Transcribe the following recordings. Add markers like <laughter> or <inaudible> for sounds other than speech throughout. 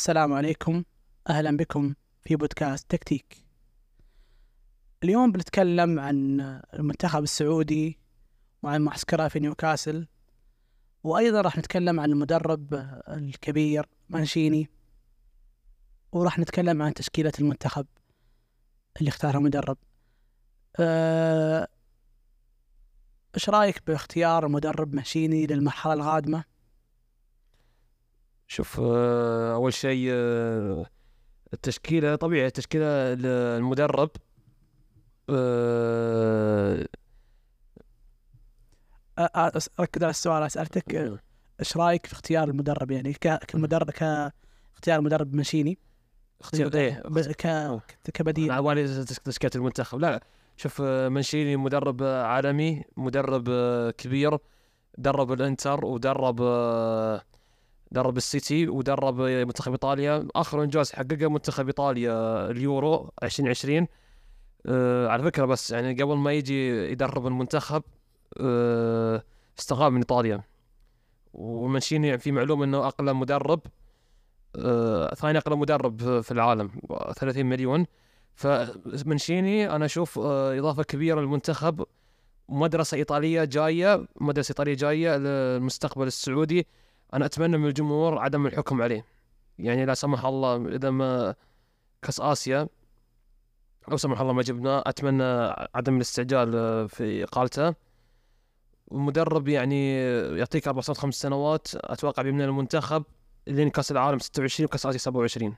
السلام عليكم. أهلا بكم في بودكاست تكتيك. اليوم بنتكلم عن المنتخب السعودي وعن معسكره في نيوكاسل وأيضا راح نتكلم عن المدرب الكبير مانشيني وراح نتكلم عن تشكيلة المنتخب اللي اختارها المدرب أه، إيش رأيك باختيار المدرب مانشيني للمرحلة القادمة؟ شوف آه، أول شيء آه، التشكيلة طبيعي التشكيلة المدرب آه، ركز على السؤال سألتك إيش رأيك في اختيار المدرب؟ يعني كمدرب كاختيار مدرب ماشيني اختيار إيه ك كبديل. على تشكيلة المنتخب. لا لا. شوف مانشيني مدرب عالمي مدرب كبير درب الإنتر ودرب درب السيتي ودرب منتخب إيطاليا. آخر إنجاز حققه منتخب إيطاليا اليورو 2020 أه على فكرة بس يعني قبل ما يجي يدرب المنتخب أه استغاب من إيطاليا. ومنشيني في معلومة إنه أقل مدرب أه ثاني أقل مدرب في العالم 30 مليون. فمنشيني أنا أشوف أه إضافة كبيرة للمنتخب. مدرسة إيطالية جاية مدرسة إيطالية جاية للمستقبل السعودي. أنا أتمنى من الجمهور عدم الحكم عليه. يعني لا سمح الله إذا ما كأس آسيا لو سمح الله ما جبناه أتمنى عدم الاستعجال في اقالته المدرب يعني يعطيك أربع سنوات خمس سنوات أتوقع بيمنع المنتخب لين كاس العالم 26 وكاس آسيا 27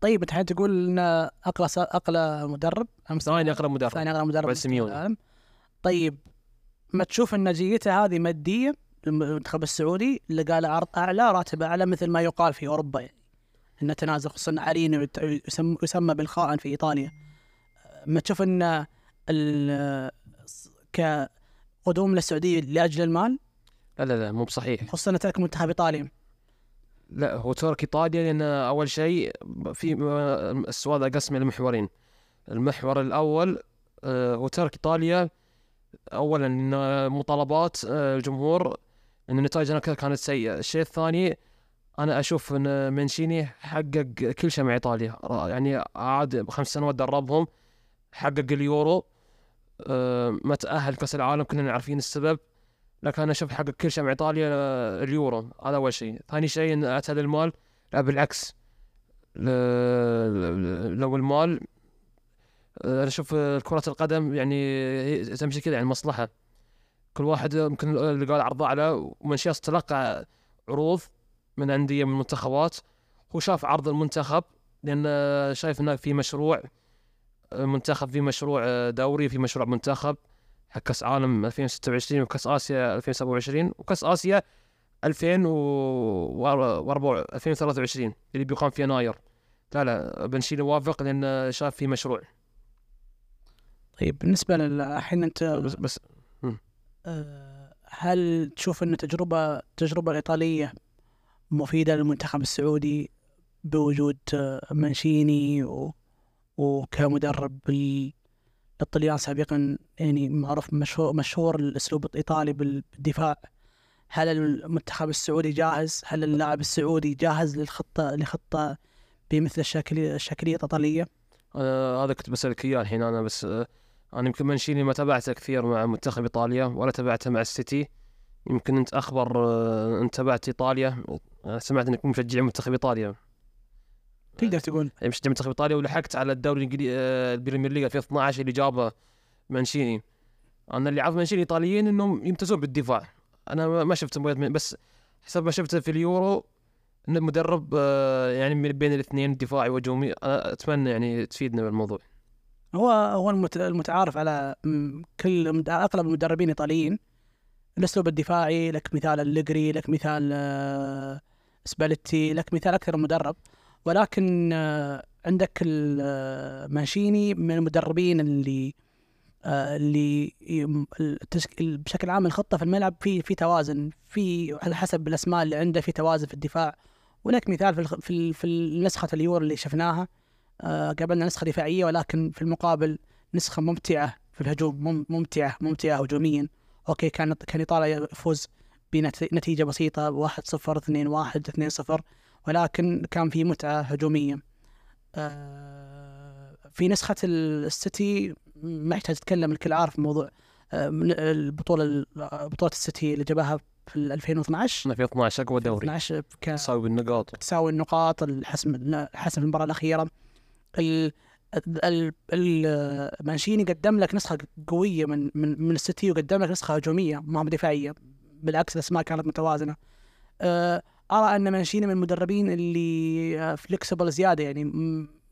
طيب انت الحين تقول إن اقلى اقلى مدرب ثاني اقلى مدرب. ثاني اقلى مدرب سيميوني. طيب ما تشوف إن جيته هذه مادية؟ المنتخب السعودي اللي قال عرض أعلى راتب أعلى مثل ما يقال في أوروبا. يعني ان تنازل خصوصا عرين يسمى بالخائن في إيطاليا. ما تشوف إن كقدوم للسعودية لأجل المال؟ لا لا لا مو بصحيح. خصوصا انه ترك منتخب إيطاليا. لا هو ترك إيطاليا لأن أول شيء في السؤال قسمه لمحورين المحور الأول آه، هو ترك إيطاليا اولا مطالبات آه، الجمهور إن النتائج كانت سيئة. الشيء الثاني أنا أشوف إن منشيني حقق كل شيء مع إيطاليا. يعني عاد خمس سنوات دربهم حقق اليورو أه ما تأهل كأس العالم كلنا عارفين السبب. لكن أنا أشوف حقق كل شيء مع إيطاليا آه، اليورو. هذا أول شيء. ثاني شيء إن اتى للمال لا بالعكس. لو المال آه، أنا أشوف كرة القدم يعني تمشي كذا يعني مصلحة. كل واحد يمكن اللي قال عرض على ومنشياس تلقى عروض من أندية من المنتخبات هو شاف عرض المنتخب لأن شايف أنه في مشروع منتخب في مشروع دوري في مشروع منتخب. حق كأس عالم 2026 وكأس آسيا 2027 وكأس آسيا 2024 2023 اللي بيقام في يناير. لا لا بنشيل وافق لأن شاف في مشروع. طيب بالنسبة للحين أنت بس, بس هل تشوف أن تجربة التجربة الإيطالية مفيدة للمنتخب السعودي بوجود آه، منشيني. وكمدرب للطليان سابقا يعني معروف مشهور مشهور الأسلوب الإيطالي بالدفاع هل المنتخب السعودي جاهز؟ هل اللاعب السعودي جاهز للخطه لخطه بمثل الشكليه الشكلية الإيطالية؟ آه هذا كنت بسألك إياه الحين أنا بس آه أنا يمكن منشيني ما تابعته كثير مع منتخب إيطاليا ولا تابعته مع السيتي. يمكن أنت أخبر آه أنت تابعت إيطاليا سمعت إنك مشجع منتخب إيطاليا. تقدر تقول؟ يعني مشجع منتخب إيطاليا ولحقت على الدوري الإنجليزي آه، ال Premier League 2012 اللي جابه مانشيني. أنا اللي أعرف مانشيني الايطاليين إنهم يمتازون بالدفاع. أنا ما شفت مباريات بس حسب ما شفته في اليورو إن المدرب آه، يعني بين الاثنين دفاعي وهجومي أتمنى يعني تفيدنا بالموضوع. هو هو المتعارف على كل أغلب المدربين الايطاليين الأسلوب الدفاعي لك مثال أليجري لك مثال آه، سباليتي لك مثال أكثر مدرب. ولكن آه، عندك المانشيني من المدربين اللي اللي بشكل عام الخطة في الملعب في في توازن. في على حسب الأسماء اللي عنده في توازن في الدفاع. ولك مثال في في, في نسخه اليورو اللي شفناها. آه قابلنا نسخة دفاعية ولكن في المقابل نسخة ممتعة في الهجوم ممتعة ممتعة هجوميا. okay كان كان إيطاليا يفوز بنتيجة بسيطة 1 0 2 1 2 0 ولكن كان في متعة هجوميه آه، في نسخة السيتي ما يحتاج تتكلم الكل عارف موضوع آه، البطولة بطولة السيتي اللي جابها في 2012 2012 أقوى دوري. 12 كان تساوي بالنقاط تساوي النقاط الحسم حسم المباراة الأخيرة. ال ال- ال- مانشيني قدم لك نسخة قوية من من من السيتي وقدم لك نسخة هجومية ما دفاعية بالعكس الأسماء كانت متوازنة. أه، أرى أن مانشيني من المدربين اللي flexible زيادة يعني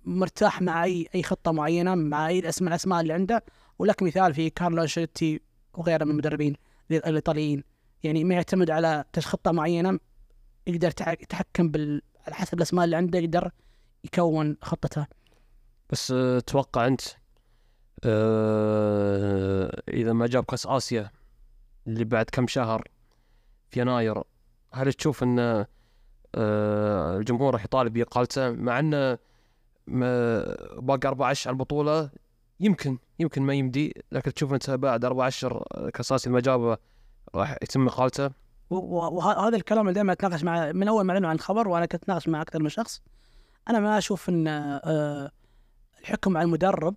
مرتاح مع أي أي خطة معينة مع أي الاسماء الأسماء اللي عنده. ولك مثال في كارلو أنشيلوتي وغيره من المدربين ال- الإيطاليين. يعني ما يعتمد على خطة معينة يقدر يتحكم بال على حسب الأسماء اللي عنده يقدر يكون خطته. بس آه، توقع أنت آه، إذا ما جاب كاس آسيا اللي بعد كم شهر في يناير هل تشوف إن آه، الجمهور راح يطالب بإقالته؟ مع انه باقي أربع اشهر على البطولة يمكن يمكن ما يمدي لكن تشوف إنت بعد أربع اشهر آه، كاس اسيا ما جابه راح يتم إقالته؟ وهذا الكلام اللي دائما أتناقش مع من أول ما أعلنوا عن الخبر وأنا كنت أتناقش مع أكثر من شخص أنا ما أشوف إن آه، الحكم على المدرب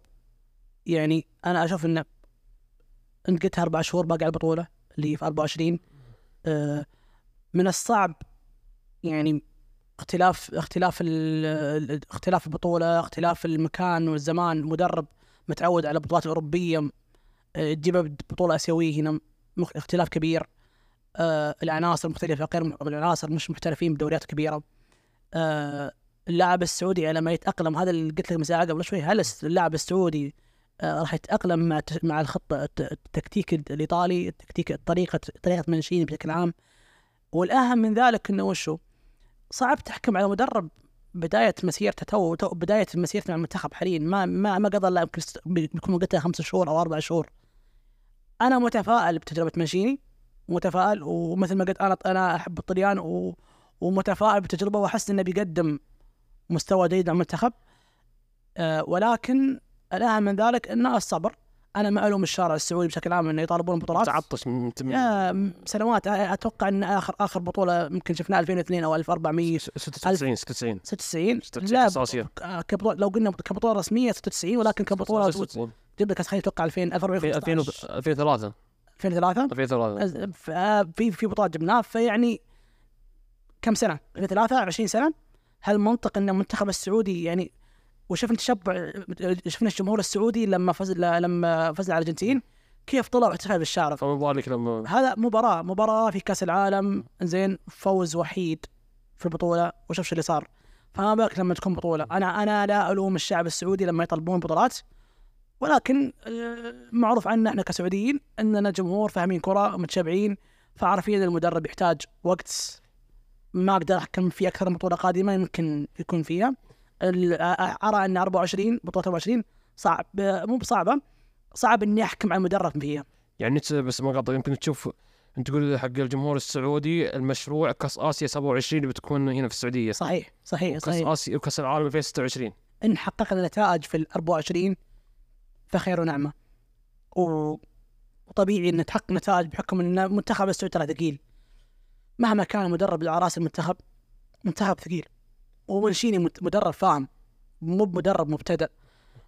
يعني أنا أشوف إنه انت قلتها أربع شهور باقي على البطولة اللي في 24 آه، من الصعب يعني اختلاف اختلاف اختلاف البطولة اختلاف المكان والزمان مدرب متعود على البطولات الأوروبية آه، تجيبه بطوله آسيوية هنا اختلاف كبير آه العناصر مختلفة غير العناصر مش محترفين بدوريات كبيرة آه اللاعب السعودي على ما يتأقلم هذا اللي قلت لك من ساعة قبل شوي هل اللاعب السعودي آه راح يتأقلم مع مع الخطة الت- التكتيك الإيطالي التكتيك طريقة طريقة منشيني بشكل عام؟ والأهم من ذلك إنه وشو؟ صعب تحكم على مدرب بداية مسيرته تو, بداية مسيرته مع المنتخب حاليا ما ما ما قضى إلا يمكن قلتها خمس شهور أو أربع شهور. أنا متفائل بتجربة منشيني متفائل ومثل ما قلت أنا أنا أحب الطليان و... ومتفائل بالتجربه وأحس إنه بيقدم مستوى جيد على المنتخب. أه ولكن الاهم من ذلك انه الصبر أنا ما ألوم الشارع السعودي بشكل عام إنه يطالبون بطولات تعطش من سنوات أتوقع إن آخر آخر بطولة يمكن شفناها 2002 أو 1400 96 96 96 96 لا كأس آسيا. ك- كبطولة لو قلنا كبطولة رسمية 96 ولكن كبطولة 96 جبنا كاس خليج أتوقع 2000 1415 2003 2003 2003 أز- ف- آه، في في بطولات جبناها فيعني كم سنة؟ في ثلاثة 20 سنة؟ هل منطق إن المنتخب السعودي يعني وشفنا تشبع شفنا الجمهور السعودي لما فاز لما فاز على الأرجنتين كيف طلع واحتفل بالشارع فما بالك لما هذا مباراة مباراة في كأس العالم زين فوز وحيد في البطولة وشوف شو اللي صار. فما بالك لما تكون بطولة. أنا أنا لا ألوم الشعب السعودي لما يطلبون بطولات ولكن آه، معروف عنا إحنا كسعوديين إننا جمهور فاهمين كرة متشابعين فعارفين إن المدرب يحتاج وقت ما أقدر أحكم في أكثر من بطولة قادمة يمكن يكون فيها. أرى إن 24 بطولة 24 صعب مو بصعبة صعب إني أحكم على المدرب فيها. يعني بس ما قاطع يمكن تشوف أنت تقول حق الجمهور السعودي المشروع كأس آسيا 27 اللي بتكون هنا في السعودية. صحيح صحيح كاس صحيح. آسيا وكأس العالم 2026 إن حققنا نتائج في ال 24 فخير ونعمة. وطبيعي إن تحقق نتائج بحكم إن منتخب السعودي ترى ثقيل مهما كان مدرب على راس المنتخب منتخب ثقيل. ومنشيني مدرب فاهم مو بمدرب مبتدئ.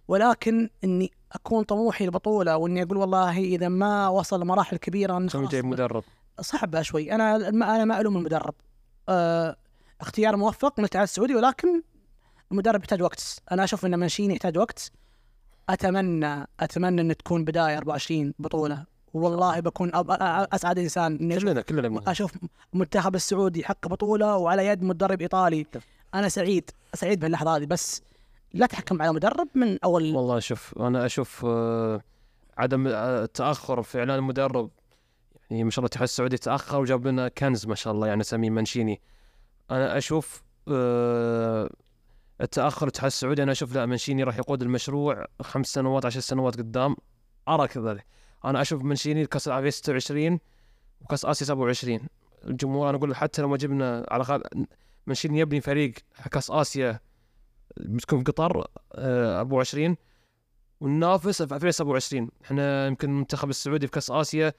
ولكن إني أكون طموحي البطوله وإني أقول والله إذا ما وصل لمراحل كبيره خلاص جايب مدرب صعبة شوي. أنا ما أنا ما الوم المدرب. أه اختيار موفق من الاتحاد السعودي ولكن المدرب يحتاج وقت. أنا أشوف إن منشيني يحتاج وقت. اتمنى أتمنى إن تكون بداية 24 بطولة. والله بكون أسعد إنسان. إني كلنا كلنا أشوف المنتخب السعودي يحقق بطولة وعلى يد مدرب إيطالي. أنا سعيد سعيد بهاللحظة هذه بس لا تحكم على مدرب من اول والله شوف أنا أشوف آه، عدم آه، التاخر في إعلان المدرب. يعني ما شاء الله الاتحاد السعودي تأخر وجاب لنا كنز ما شاء الله يعني سميه منشيني. أنا أشوف آه، التأخر الاتحاد السعودي أنا أشوف لا منشيني راح يقود المشروع خمس سنوات عشر سنوات قدام. أرى كذلك. أنا أشوف منشيني كأس العالم 26 وكأس آسيا 27 الجمهور أنا أقول حتى لو ما جبنا على الاقل منشيني يبني فريق كأس آسيا بتكون في قطر آه، 24 وننافس في 2027 إحنا يمكن المنتخب السعودي في كأس آسيا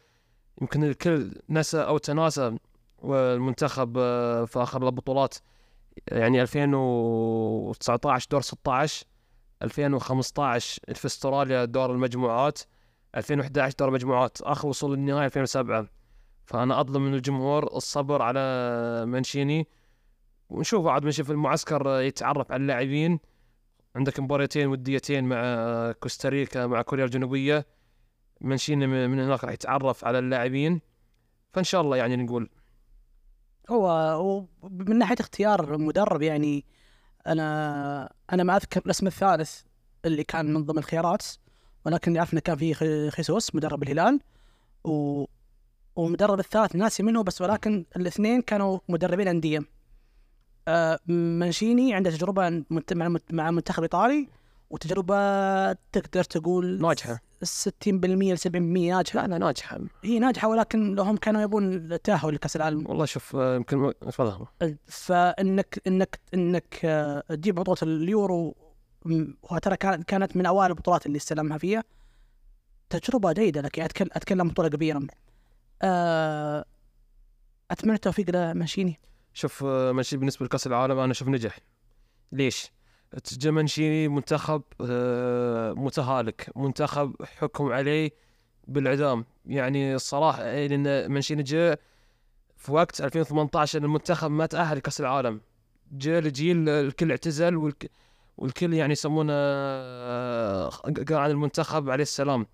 يمكن الكل نسى أو تناسى والمنتخب آه، في آخر البطولات. يعني 2019 دور 16 2015 في أستراليا دور المجموعات. 2011 دور المجموعات آخر وصول للنهائي 2007 فأنا اطلب من الجمهور الصبر على منشيني ونشوف عاد في المعسكر يتعرف على اللاعبين. عندك مباريتين وديتين مع كوستاريكا مع كوريا الجنوبية. منشيني من هناك راح يتعرف على اللاعبين. فإن شاء الله يعني نقول. هو من ناحية اختيار مدرب يعني أنا أنا ما أذكر الاسم الثالث اللي كان من ضمن الخيارات. ولكن اعرف انه كان في خيسوس مدرب الهلال و والمدرب الثالث ناسي منه بس ولكن الاثنين كانوا مدربين أندية. آه منشيني عنده تجربة مع منتخب إيطالي وتجربة تقدر تقول ناجحة. 60% ل 70% ناجحة. لا لا ناجحة. هي ناجحة ولكن لهم كانوا يبون التأهل لكأس العالم. والله شوف آه، يمكن تفضل. فانك انك إنك آه، تجيب بطولة اليورو وترى كانت من أوائل البطولات اللي استلمها فيها. تجربة جيدة لك يعني أتكلم بطولة كبيرة. آه، أتمنى التوفيق لمانشيني شوف مانشيني بالنسبة لكأس العالم أنا أشوف نجح. ليش؟ منشيني منتخب آه، متهالك. منتخب حكم عليه بالاعدام يعني الصراحة لأن منشيني جاء في وقت 2018 المنتخب ما تأهل لكأس العالم. جاء الجيل الكل اعتزل والك... والكل يعني يسمونه آه، قال عن المنتخب عليه السلام.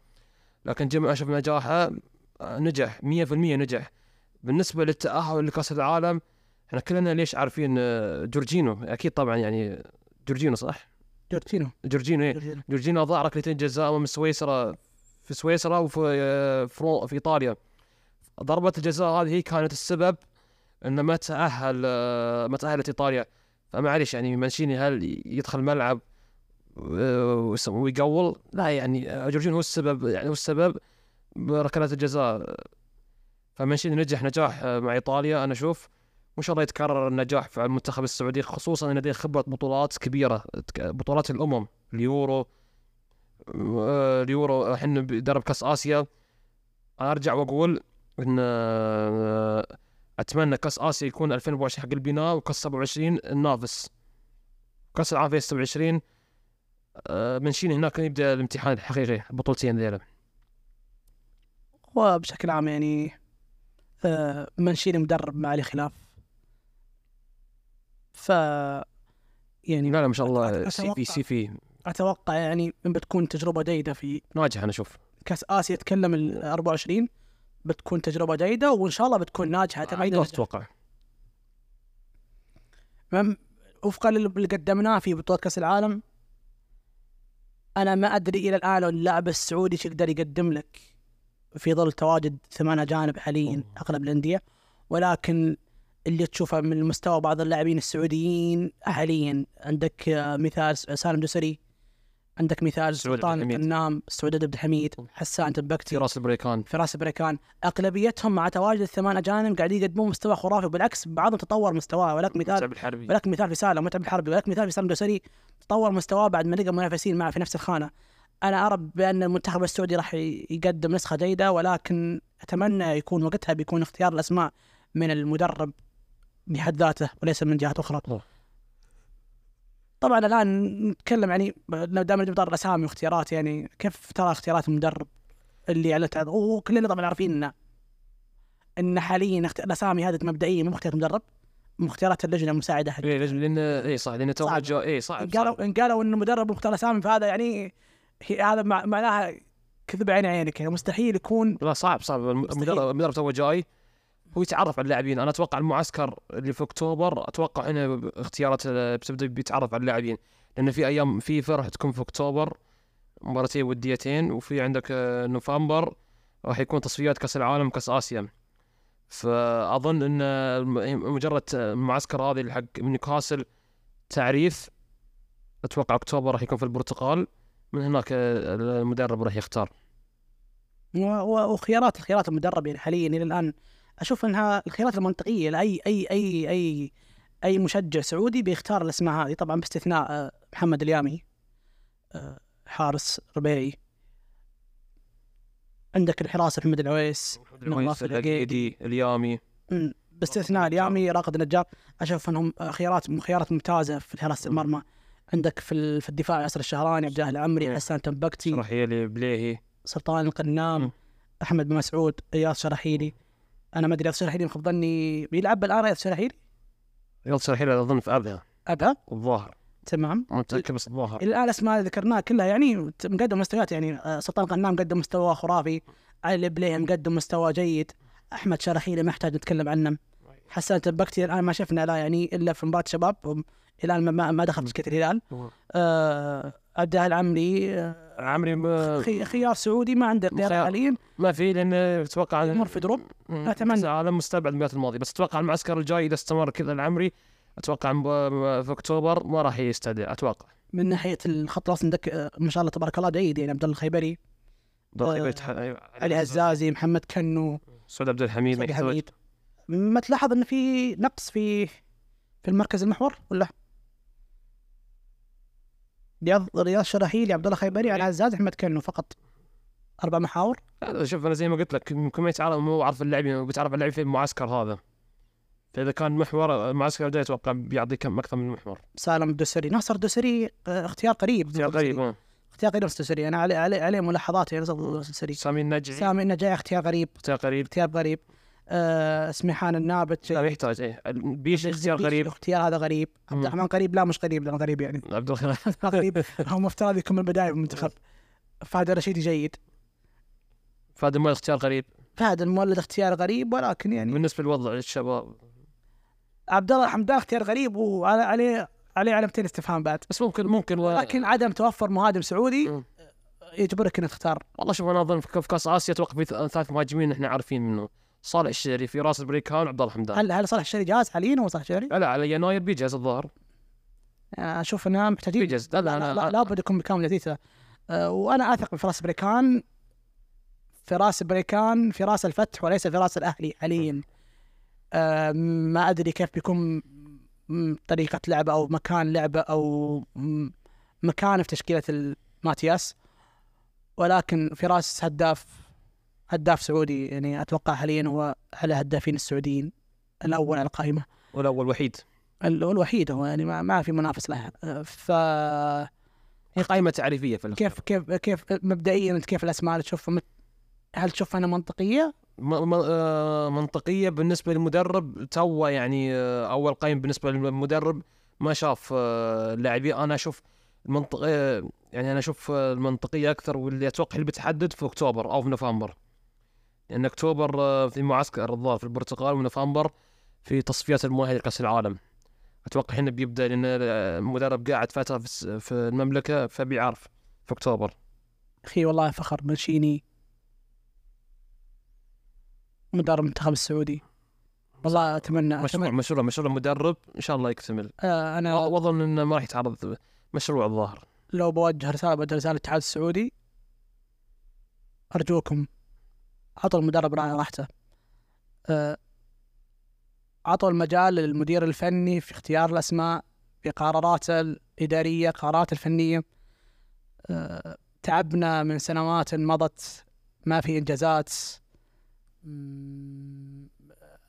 لكن جمع أشوف نجاحه آه، نجح 100% نجح. بالنسبة للتأهل لكأس العالم إحنا كلنا ليش عارفين جورجينو؟ أكيد طبعا يعني جورجينو صح؟ جورجينو. جورجينو إيه. جورجينو. ضاع ركلتين جزاء من سويسرا في سويسرا وفي آه، في إيطاليا. ضربة الجزاء هذه هي كانت السبب انه ما تأهل آه، ما تأهلت إيطاليا. فمعليش يعني مانشيني هل يدخل الملعب آه، ويقول؟ لا يعني جورجينو هو السبب يعني هو السبب بركلات الجزاء. فمانشيني نجح نجاح مع إيطاليا أنا أشوف. وإن شاء الله يتكرر النجاح في المنتخب السعودي خصوصا إن لديه خبرة بطولات كبيرة بطولات الأمم اليورو آه، اليورو الحين بيدرب كأس آسيا. أرجع وأقول إن آه، أتمنى كأس آسيا يكون 2024 حق البناء وكأس 27 النافس. كأس العالم 2027 منشين هناك يبدأ الامتحان الحقيقي البطولتين ذيلا. وبشكل عام يعني آه، منشيني مدرب ما عليه خلاف ف يعني لا لا ما شاء الله سي في سي في. أتوقع يعني بتكون تجربة جيدة في ناجحة أنا أشوف. كأس آسيا تكلم ال 24 بتكون تجربة جيدة وإن شاء الله بتكون ناجحة. اي دور تتوقع؟ وفقا اللي قدمناه في بطولة كأس العالم أنا ما أدري إلى الآن لو اللاعب السعودي شو يقدر يقدم لك في ظل تواجد ثمان اجانب حاليا أغلب الأندية. ولكن اللي تشوفه من مستوى بعض اللاعبين السعوديين حاليا عندك آه، مثال سالم الدوسري عندك مثال سلطان الغنام سعود عبد الحميد حسان تمبكتي فراس البريكان. فراس البريكان. أغلبيتهم مع تواجد الثمان أجانب قاعدين يقدمون مستوى خرافي بالعكس بعضهم تطور مستواه. ولك مثال الحربي. ولك مثال في سالم متعب الحربي ولك مثال في سالم الدوسري تطور مستواه بعد ما لقى منافسين معه في نفس الخانة. أنا أرى بأن المنتخب السعودي راح يقدم نسخة جيدة ولكن أتمنى يكون وقتها بيكون اختيار الأسماء من المدرب بحد ذاته وليس من جهات أخرى. أوه. طبعا الآن نتكلم يعني دائما نختار الأسامي واختيارات يعني كيف ترى اختيارات المدرب اللي على وكلنا طبعا عارفين ان إن حاليا الأسامي هذه مبدئيا مو اختيار مدرب اختيارات اللجنة المساعدة حق اي لأن اي صح لأن تو اي صعب قالوا إن قالوا إن المدرب مختار اسامي فهذا يعني هذا معناها كذب عين عينك يعني مستحيل يكون لا صعب صعب. المدرب المدرب تو جاي هو يتعرف على اللاعبين. أنا أتوقع المعسكر اللي في أكتوبر أتوقع هنا اختيارات بتبدا بيتعرف على اللاعبين. لأن في أيام في فرح تكون في أكتوبر مباراتين وديتين وفي عندك آه، نوفمبر راح يكون تصفيات كأس العالم كأس آسيا. فأظن إن مجرد المعسكر هذا حق نيوكاسل تعريف أتوقع أكتوبر راح يكون في البرتقال. من هناك آه، المدرب راح يختار. وخيارات خيارات المدرب يعني حاليا إلى الآن أشوف إنها الخيارات المنطقية لأي أي أي أي أي مشجع سعودي بيختار الأسماء هذه طبعا باستثناء آه، محمد اليامي آه، حارس ربيعي. عندك الحراسة محمد العويس العقيدي اليامي. باستثناء اليامي راقد النجار. أشوف إنهم خيارات خيارات ممتازة في حراسه المرمى. عندك في في الدفاع ياسر الشهراني عبد الله العمري. حسان تنبكتي شرحيلي بليهي. سلطان القنام. أحمد بن مسعود إياس شرحيلي. أنا ما أدري اياس شرحيلي مخيب ظني بيلعب الان اياس شرحيلي؟ رياض شرحيلي أظن في ابها ابها الظاهر. تمام. ما متأكد بس الظاهر. الان الاسماء اللي ذكرناها كلها يعني مقدم مستويات يعني آه، سلطان القنام مقدم مستوى خرافي علي البليه مقدم مستوى جيد أحمد شرحيلي ما يحتاج نتكلم عنه. حسان تنبكتي الآن ما شفنا لا يعني إلا في مباراة شباب الآن ما- ما, دخل في الهلال آه الله العمري عمري ما, خي- خيار سعودي ما عنده اختيار خيار. حاليا. ما في لأن أتوقع يمر في دروب. بس هذا مستبعد المباريات الماضيه بس أتوقع المعسكر الجاي إذا استمر كذا العمري أتوقع في أكتوبر ما راح يستدعي أتوقع. من ناحية الخط الوسط عندك ما شاء الله تبارك الله جيد يعني عبد الله الخيبري آه، أيوة. علي هزازي محمد كنو سعود عبد الحميد ما سعد يحتاج حميد. ما تلاحظ إن في نقص في في المركز المحور ولا؟ رياض رياض شراحيلي عبد الله خيبري علي عزاز أحمد كنو فقط. أربع محاور. شوف أنا زي ما قلت لك يمكن ما يتعرف مو عارف اللاعبين بتعرف اللاعب في المعسكر هذا. فإذا كان محور المعسكر الجاي أتوقع بيعطي كم أكثر من محور. سالم الدوسري. ناصر الدوسري آه، اختيار قريب. اختيار غريب آه. اختيار قريب ناصر الدوسري. أنا عليه عليه ملاحظات ناصر الدوسري. سامي النجعي. سامي انه جاي اختيار غريب اختيار غريب اختيار غريب آه سميحان النابت. لا ما يحتاج إيه؟ بيش اختيار غريب. الاختيار هذا غريب. عبد. الرحمن قريب لا مش قريب لا غريب يعني. عبد الخير. <laughs> غريب. هو مفترض يكون من البداية بالمنتخب فهد الرشيدي جيد. فهد المال اختيار غريب. فهد المولد اختيار غريب ولكن يعني بالنسبة للوضع الشباب عبد الله الحمدان اختيار غريب وعلى عليه عليه علامتين استفهام بعد. بس ممكن ممكن و... لكن عدم توفر مهاجم سعودي. يجبرك إنك تختار. والله شوف أنا أظن في كأس آسيا أتوقع في ثلاث مهاجمين إحنا عارفين منه صالح الشهري في راس البريكان وعبد الله الحمدان هل هل صالح الشهري جاهز حاليا هو صالح الشهري؟ لا لا على يناير بيجهز الظاهر. آه، أشوف انها محتاجين. بيجهز لا لا لا, لا, لابد يكون بكامل جديدة آه، وأنا أثق بفراس بريكان فراس بريكان فراس الفتح وليس فراس الأهلي حاليا. آه، ما أدري كيف بيكون طريقة لعبه أو مكان لعبه أو مكانه في تشكيلة الماتياس ولكن فراس هداف هداف سعودي يعني أتوقع حاليا هو على هدافين السعوديين الأول على القائمة. والأول وحيد. ال- الوحيد هو يعني ما, ما في منافس له آه، ف هي قائمة تعريفية في. كيف كيف كيف مبدئيا كيف الأسماء اللي تشوفها؟ هل تشوفها أنها منطقية؟ آه، منطقية بالنسبة للمدرب. تو يعني آه، أول قائمه بالنسبة للمدرب ما شاف اللاعبين. أنا أشوف المنطقيه يعني أنا أشوف المنطقية أكثر واللي أتوقع اللي بتحدد في أكتوبر أو في نوفمبر. لأن أكتوبر آه، في معسكر الظاهر في البرتغال ونوفمبر في تصفيات المؤهله لكأس العالم. أتوقع هنا بيبدأ لأن آه، المدرب قاعد فترة في المملكة فبيعرف في أكتوبر. أخي والله فخر منشيني مدرب المنتخب السعودي. والله أتمنى مشروع أتمنى. مشروع مشروع مدرب إن شاء الله يكتمل. آه أنا وأظن إنه ما راح يتعرض مشروع الظاهر. لو بوجه رسالة بوجه رسالة الاتحاد السعودي أرجوكم اعطوا المدرب را- راحته. آه، اعطوا المجال للمدير الفني في اختيار الأسماء في قراراته الإدارية قراراته الفنية. آه، تعبنا من سنوات مضت ما في إنجازات.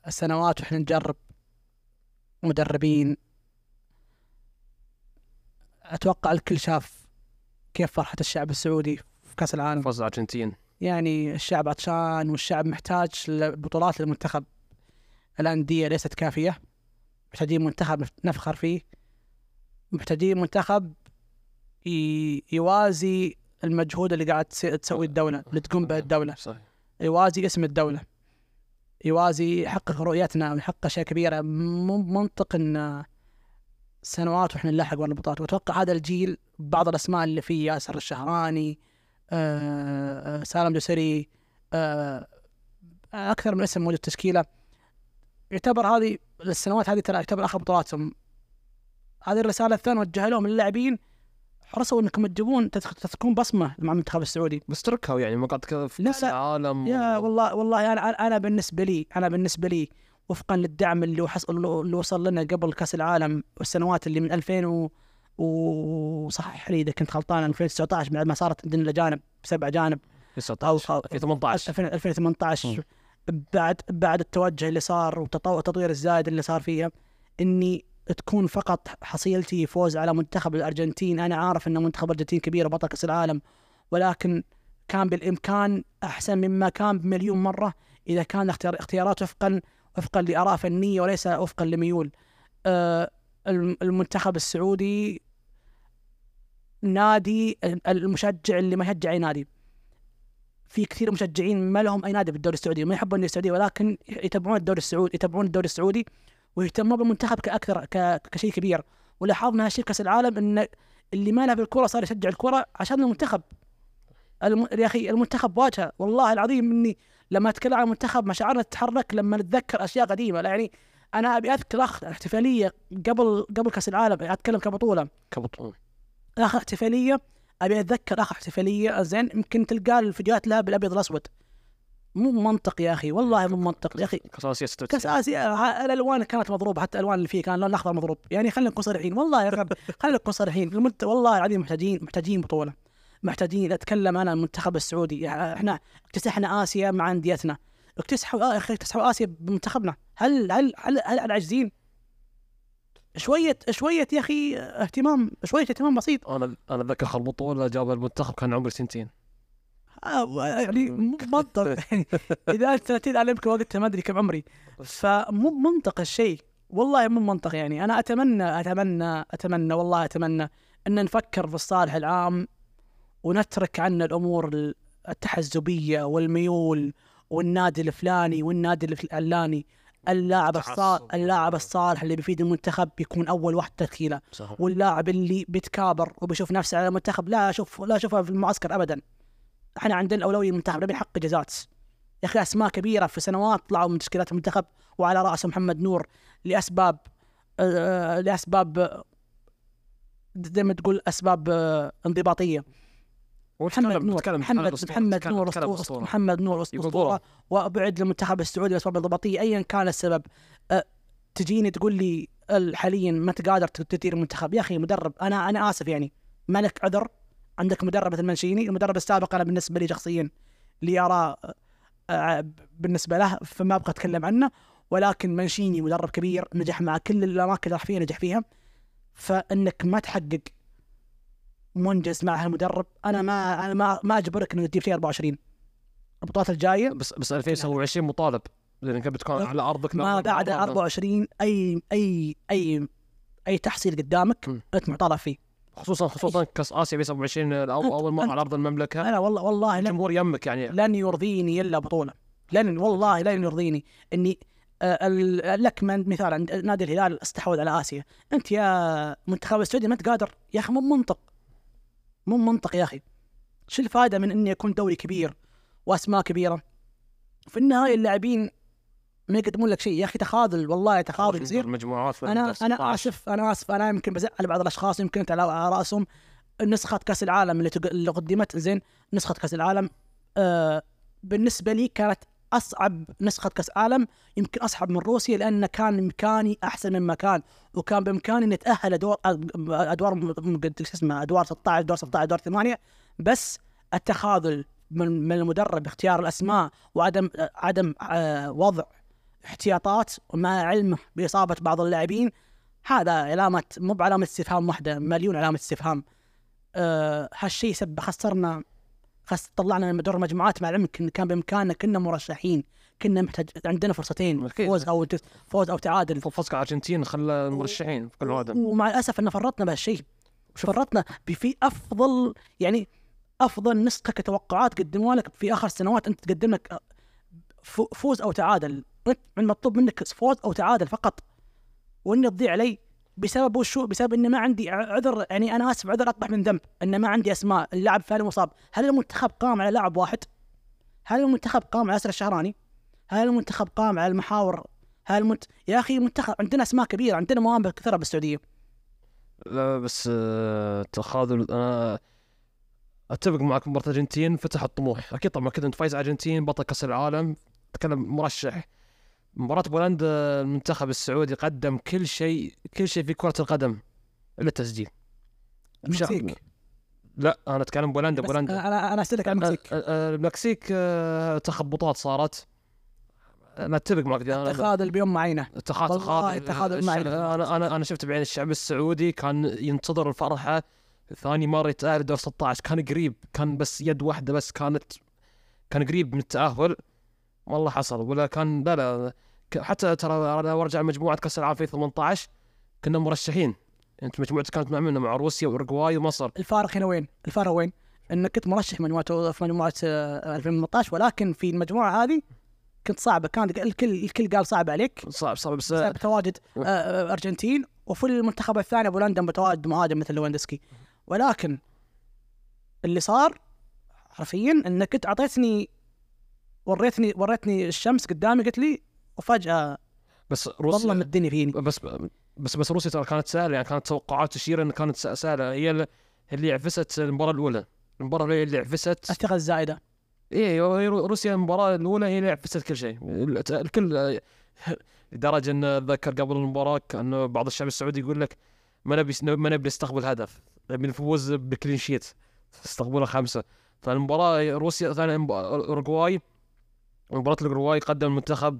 السنوات وإحنا نجرب مدربين. أتوقع الكل شاف كيف فرحة الشعب السعودي في كأس العالم. فوز الأرجنتين. يعني الشعب عطشان والشعب محتاج لبطولات المنتخب. الأندية ليست كافية. محتاجين منتخب نفخر فيه. محتاجين منتخب يوازي المجهود اللي قاعد تس- تسوي الدولة اللي تقوم به الدولة. صحيح. يوازي اسم الدولة. يوازي يحقق رؤيتنا ويحقق أشياء كبيرة. مو منطق إن سنوات وإحنا نلاحق ورا البطولات. وأتوقع هذا الجيل بعض الأسماء اللي فيه ياسر الشهراني آه آه، سالم دوسري آه أكثر من اسم موجود في التشكيلة. يعتبر هذه السنوات هذه ترى يعتبر أخر بطولاتهم. هذه الرسالة الثانية وجهها لهم اللاعبين حرصوا إنكم تجيبون تكون بصمة مع المنتخب السعودي. بس تركها يعني مقاطع كذا في كأس. العالم يا و- والله والله أنا أنا بالنسبة لي أنا بالنسبة لي وفقا للدعم اللي وحصل اللي وصل لنا قبل كأس العالم والسنوات اللي من 2000 و وصحح لي إذا كنت غلطان 2019 بعد ما صارت عندنا الاجانب سبع اجانب في أو 19 في 18 2018 مم. بعد بعد التوجه اللي صار والتطوير الزايد اللي صار فيها إني تكون فقط حصيلتي فوز على منتخب الأرجنتين. أنا عارف إن منتخب الأرجنتين كبير وبطل كأس العالم ولكن كان بالإمكان أحسن مما كان بمليون مرة إذا كان اختيار اختيارات وفقا وفقا لاراء فنيه وليس وفقا لميول. آه المنتخب السعودي نادي المشجع اللي ما يشجع أي نادي. في كثير مشجعين ما لهم أي نادي في الدوري السعودي ما يحبون السعودي ولكن يتابعون الدوري السعودي يتابعون الدوري السعودي ويهتمون بالمنتخب كأكثر كشيء كبير. ولاحظنا هالشيء كأس العالم إن اللي ما له بالكره صار يشجع الكرة عشان المنتخب. الم... يا أخي المنتخب واجهه. والله العظيم إني لما أتكلم عن المنتخب مشاعرنا تتحرك لما نتذكر أشياء قديمة. يعني أنا أبي أذكر احتفالية قبل قبل كأس العالم أتكلم كبطولة. كبطولة. اخر احتفالية. أبي أتذكر اخر احتفالية زين يمكن تلقى الفيديوهات لها بالأبيض الاسود مو منطق يا أخي والله مو منطق يا أخي. كاس اسيا كاس اسيا الألوان كانت مضروبة حتى الألوان اللي فيه كان لون الاخضر مضروب. يعني خلينا نكون صريحين والله يا رب <laughs> خلينا نكون صريحين. المنت... والله العظيم محتاجين محتاجين بطولة. محتاجين أتكلم أنا المنتخب السعودي. يعني إحنا اكتسحنا آسيا مع أنديتنا. اكتسحوا يا أخي اكتسحوا آسيا بمنتخبنا. هل هل هل, هل, هل عاجزين؟ شوية شوية يا أخي اهتمام شوية اهتمام بسيط. أنا أنا أتذكر اخر بطوله جاب المنتخب كان عمري سنتين. آه يعني مو <laughs> منطق يعني إذا انت سنتين أنا يمكن وقتها ما أدري كم عمري. فمو منطق الشيء. والله مو منطق يعني. أنا أتمنى أتمنى أتمنى والله أتمنى أن نفكر في الصالح العام ونترك عنا الأمور التحزبية والميول والنادي الفلاني والنادي العلاني اللاعب الصالح اللاعب الصالح اللي بيفيد المنتخب بيكون أول واحد تشكيله واللاعب اللي بيتكابر وبيشوف نفسه على المنتخب لا أشوف لا أشوفه في المعسكر ابدا. إحنا عندنا الأولوية المنتخب نبي حق جزات. يا أخي أسماء كبيرة في سنوات طلعوا من تشكيلات المنتخب وعلى رأس محمد نور لأسباب آه لأسباب زي ما تقول أسباب آه انضباطية. محمد نور محمد محمد نور محمد نور أسطورة وأبعد للمنتخب السعودي بأسباب انضباطية أيا كان السبب أه تجيني تقول لي حاليا ما أنت قادر تدير المنتخب. يا أخي مدرب أنا أنا آسف يعني. ما لك عذر. عندك مدرب مثل منشيني المدرب السابق أنا بالنسبة لي شخصيا لي اراء بالنسبة له فما أبغى أتكلم عنه. ولكن منشيني مدرب كبير نجح مع كل الأماكن اللي راح فيها نجح فيها. فإنك ما تحقق منجز مع هالمدرب. أنا ما أنا ما ما أجبرك انك تجيب شيء 24 البطولات الجاية. بس بس 2027 مطالب. لانك بتكون على أرضك؟ ما بعد 24 أي أي أي أي تحصيل قدامك م. أنت معترف فيه. خصوصا خصوصا كأس آسيا ب 27 أول مرة على أرض المملكة. أنا والله والله الجمهور يمك يعني. لن يرضيني إلا بطولة. لن والله لن يرضيني إني آه لك من مثال عند نادي الهلال استحوذ على آسيا. أنت يا منتخب السعودي ما أنت قادر. يا أخي مو منطق. مو منطق يا أخي. شو الفائده من إني أكون دوري كبير وأسماء كبيرة؟ في النهاية اللاعبين ما يقدمون لك شيء. يا أخي تخاذل والله تخاذل يصير المجموعات أنا أنا آسف أنا آسف. أنا يمكن بزعل بعض الأشخاص يمكن أنت على راسهم نسخة كأس العالم اللي. اللي قدمت زين. نسخة كأس العالم. آه بالنسبة لي كانت أصعب نسخة كأس عالم يمكن أصعب من روسيا لأن كان امكاني أحسن مما كان. وكان بإمكاني إني أتأهل ادوار أدوار شو اسمه أدوار 16 ادوار 16 ادوار 8 بس التخاذل من, من المدرب اختيار الأسماء وعدم عدم آه وضع احتياطات ومع علمه بإصابة بعض اللاعبين هذا علامه مو بعلامة استفهام واحدة مليون علامة استفهام. أه هالشيء سب خسرنا خس طلعنا من دور المجموعات مع العلم كان بإمكاننا كنا مرشحين كنا محتاج عندنا فرصتين فوز أو فوز أو تعادل. فوز الارجنتين خلى مرشحين في كل هذا. ومع الأسف إن فرطنا بهالشيء. فرطنا في أفضل يعني أفضل نسخة كتوقعات قدموها لك في آخر سنوات أنت تقدم لك فوز أو تعادل. المطلوب منك فوز أو تعادل فقط. واني تضيع علي بسبب وشو بسبب اني ما عندي عذر يعني أنا آسف عذر اقبح من ذنب ان ما عندي أسماء اللاعب فعلا مصاب. هل المنتخب قام على لاعب واحد؟ هل المنتخب قام على ياسر الشهراني؟ هل المنتخب قام على المحاور؟ هل المنت... يا أخي المنتخب عندنا أسماء كبيرة عندنا مواهب كثيرة بالسعودية. لا بس آه، تخاذل أنا أتفق معك مباراة الارجنتين فتح الطموح. أكيد طبعا كنت فايز أرجنتين بطل كأس العالم. تكلم مرشح. مباراة بولندا المنتخب السعودي قدم كل شيء كل شيء في كرة القدم إلا التسجيل. المكسيك لا أنا أتكلم بولندا بولندا. أنا أنا اسالك عن المكسيك المكسيك آه، تخبطات صارت. أنا أتفق معك تخاذل بيوم معينة. اتخاذ والله اتخاذ الشعب- معي. أنا أنا أنا شفت بعين الشعب السعودي كان ينتظر الفرحة. ثاني مرة يتأهل دور 16 كان قريب كان بس يد واحدة بس كانت كان قريب من التأهل. والله حصل. ولا كان لا لا. حتى ترى أنا أرجع مجموعة كأس العالم في 18 كنا مرشحين. أنت مجموعتك كانت مع منا مع روسيا واورجواي ومصر. الفارق هنا وين؟ الفارق وين؟ أنك كنت مرشح مجموعة في مجموعه آه، 2018 ولكن في المجموعة هذه كنت صعبة. كان الكل الكل قال صعب عليك. صعب صعب بس بسبب تواجد آه، آه، أرجنتين. وفي المنتخب الثاني بولندا متواجد مهاجم مثل ليفاندوفسكي ولكن اللي صار حرفيا أنك كنت أعطيتني وريتني وريتني الشمس قدامي قلت لي وفجأة بس والله روسيا مدني فيني. بس بس بس روسيا ترى كانت سهلة يعني كانت توقعات تشير ان كانت سهلة. هي ال- اللي عفست المباراة الأولى. المباراة اللي عفست. الثقة الزائده رو- روسيا المباراة الأولى هي اللي عفست كل شيء. ال- الكل لدرجة إن أتذكر قبل المباراة كان بعض الشعب السعودي يقول لك ما نبي ما نبي نستقبل هدف. نبي نفوز ب clean sheet. استقبلوا خمسة. فالمباراة روسيا ثاني أوروغواي مباراة الأوروغواي قدم المنتخب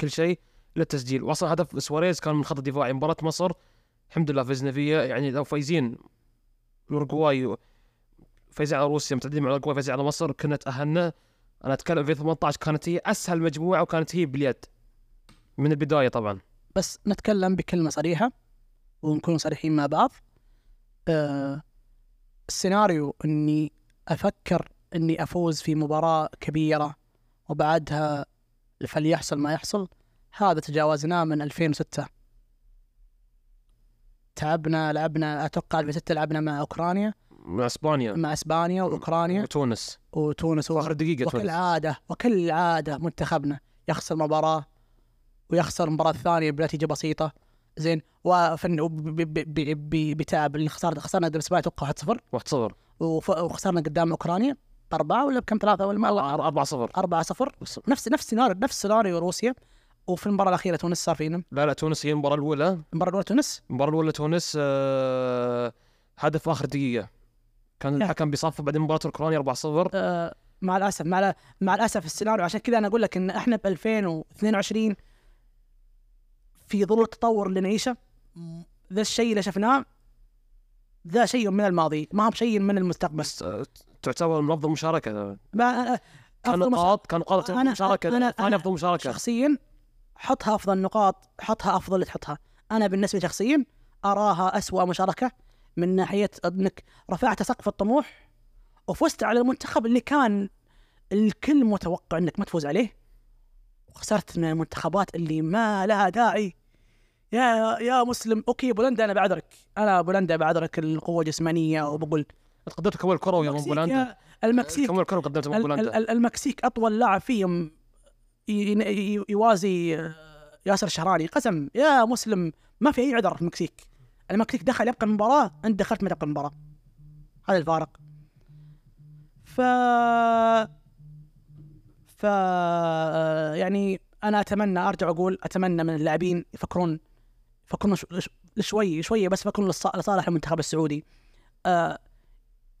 كل شيء للتسجيل. واصلا هدف سواريز كان من خط الدفاعي مباراة مصر الحمد لله فزنا فيها يعني لو فايزين الاوروغواي فايزين على روسيا متعدين مع الاوروغواي فايزين على مصر كنا تاهلنا أنا أتكلم في 18 كانت هي أسهل مجموعة وكانت هي باليد. من البداية طبعا. بس نتكلم بكلمة صريحة ونكون صريحين مع بعض. آه السيناريو إني أفكر إني أفوز في مباراة كبيرة وبعدها فليحصل ما يحصل. هذا تجاوزناه من 2006 تعبنا لعبنا أتوقع 2006 لعبنا مع أوكرانيا. مع إسبانيا. مع إسبانيا وأوكرانيا. وتونس. وتونس آخر دقيقة وكالعاده وكالعاده منتخبنا يخسر مباراة ويخسر المباراة الثانية بنتيجه بسيطة. زين وفن بتعب. اللي خسرنا خسرنا أتوقع 1-0 1-0 وف- وخسرنا قدام أوكرانيا. بأربعة ولا بكم ثلاثة ولا ما 4-0 4-0 نفس نفس سيناريو نفس سيناريو روسيا. وفي المباراة الأخيرة تونس صار فينا لا لا تونس هي المباراة الأولى. المباراة الأولى تونس؟ المباراة الأولى تونس آه هدف آخر دقيقة. كان يا. الحكم بيصفر بعدين مباراة أوكرانيا 4-0 آه مع الاسف مع مع الأسف السيناريو. عشان كذا أنا أقول لك إن إحنا ب 2022 في ظل التطور اللي نعيشه ذا الشيء اللي شفناه ذا شيء من الماضي. ما هو بشيء من المستقبل. بس آه، تعتبر من افضل مشاركة. ما كان نقاط كان نقاط أنا- مشاركة أنا- أنا أفضل مشاركة. شخصيا حطها أفضل نقاط حطها أفضل اللي تحطها. أنا بالنسبة لي شخصيا أراها أسوأ مشاركة من ناحية إنك رفعت سقف الطموح وفزت على المنتخب اللي كان الكل متوقع إنك ما تفوز عليه وخسرت من المنتخبات اللي ما لها داعي. يا يا مسلم okay بولندا أنا بعذرك. أنا بولندا بعذرك القوة الجسمانية وبقول قدمت كم الكرة يا المكسيك بولندا. المكسيك. كم الكرة قدمت من ال- بولندا. ال- ال- المكسيك أطول لاعب فيهم يوازي آه، ياسر الشهراني قسم يا مسلم ما في أي عذر في المكسيك. المكسيك دخل يبقى المباراة أنت دخلت ما تبقى المباراة. هذا الفارق. ف ف يعني أنا أتمنى أرجع أقول أتمنى من اللاعبين يفكرون يفكرون شوي شوية بس يفكرون لصالح المنتخب السعودي. آه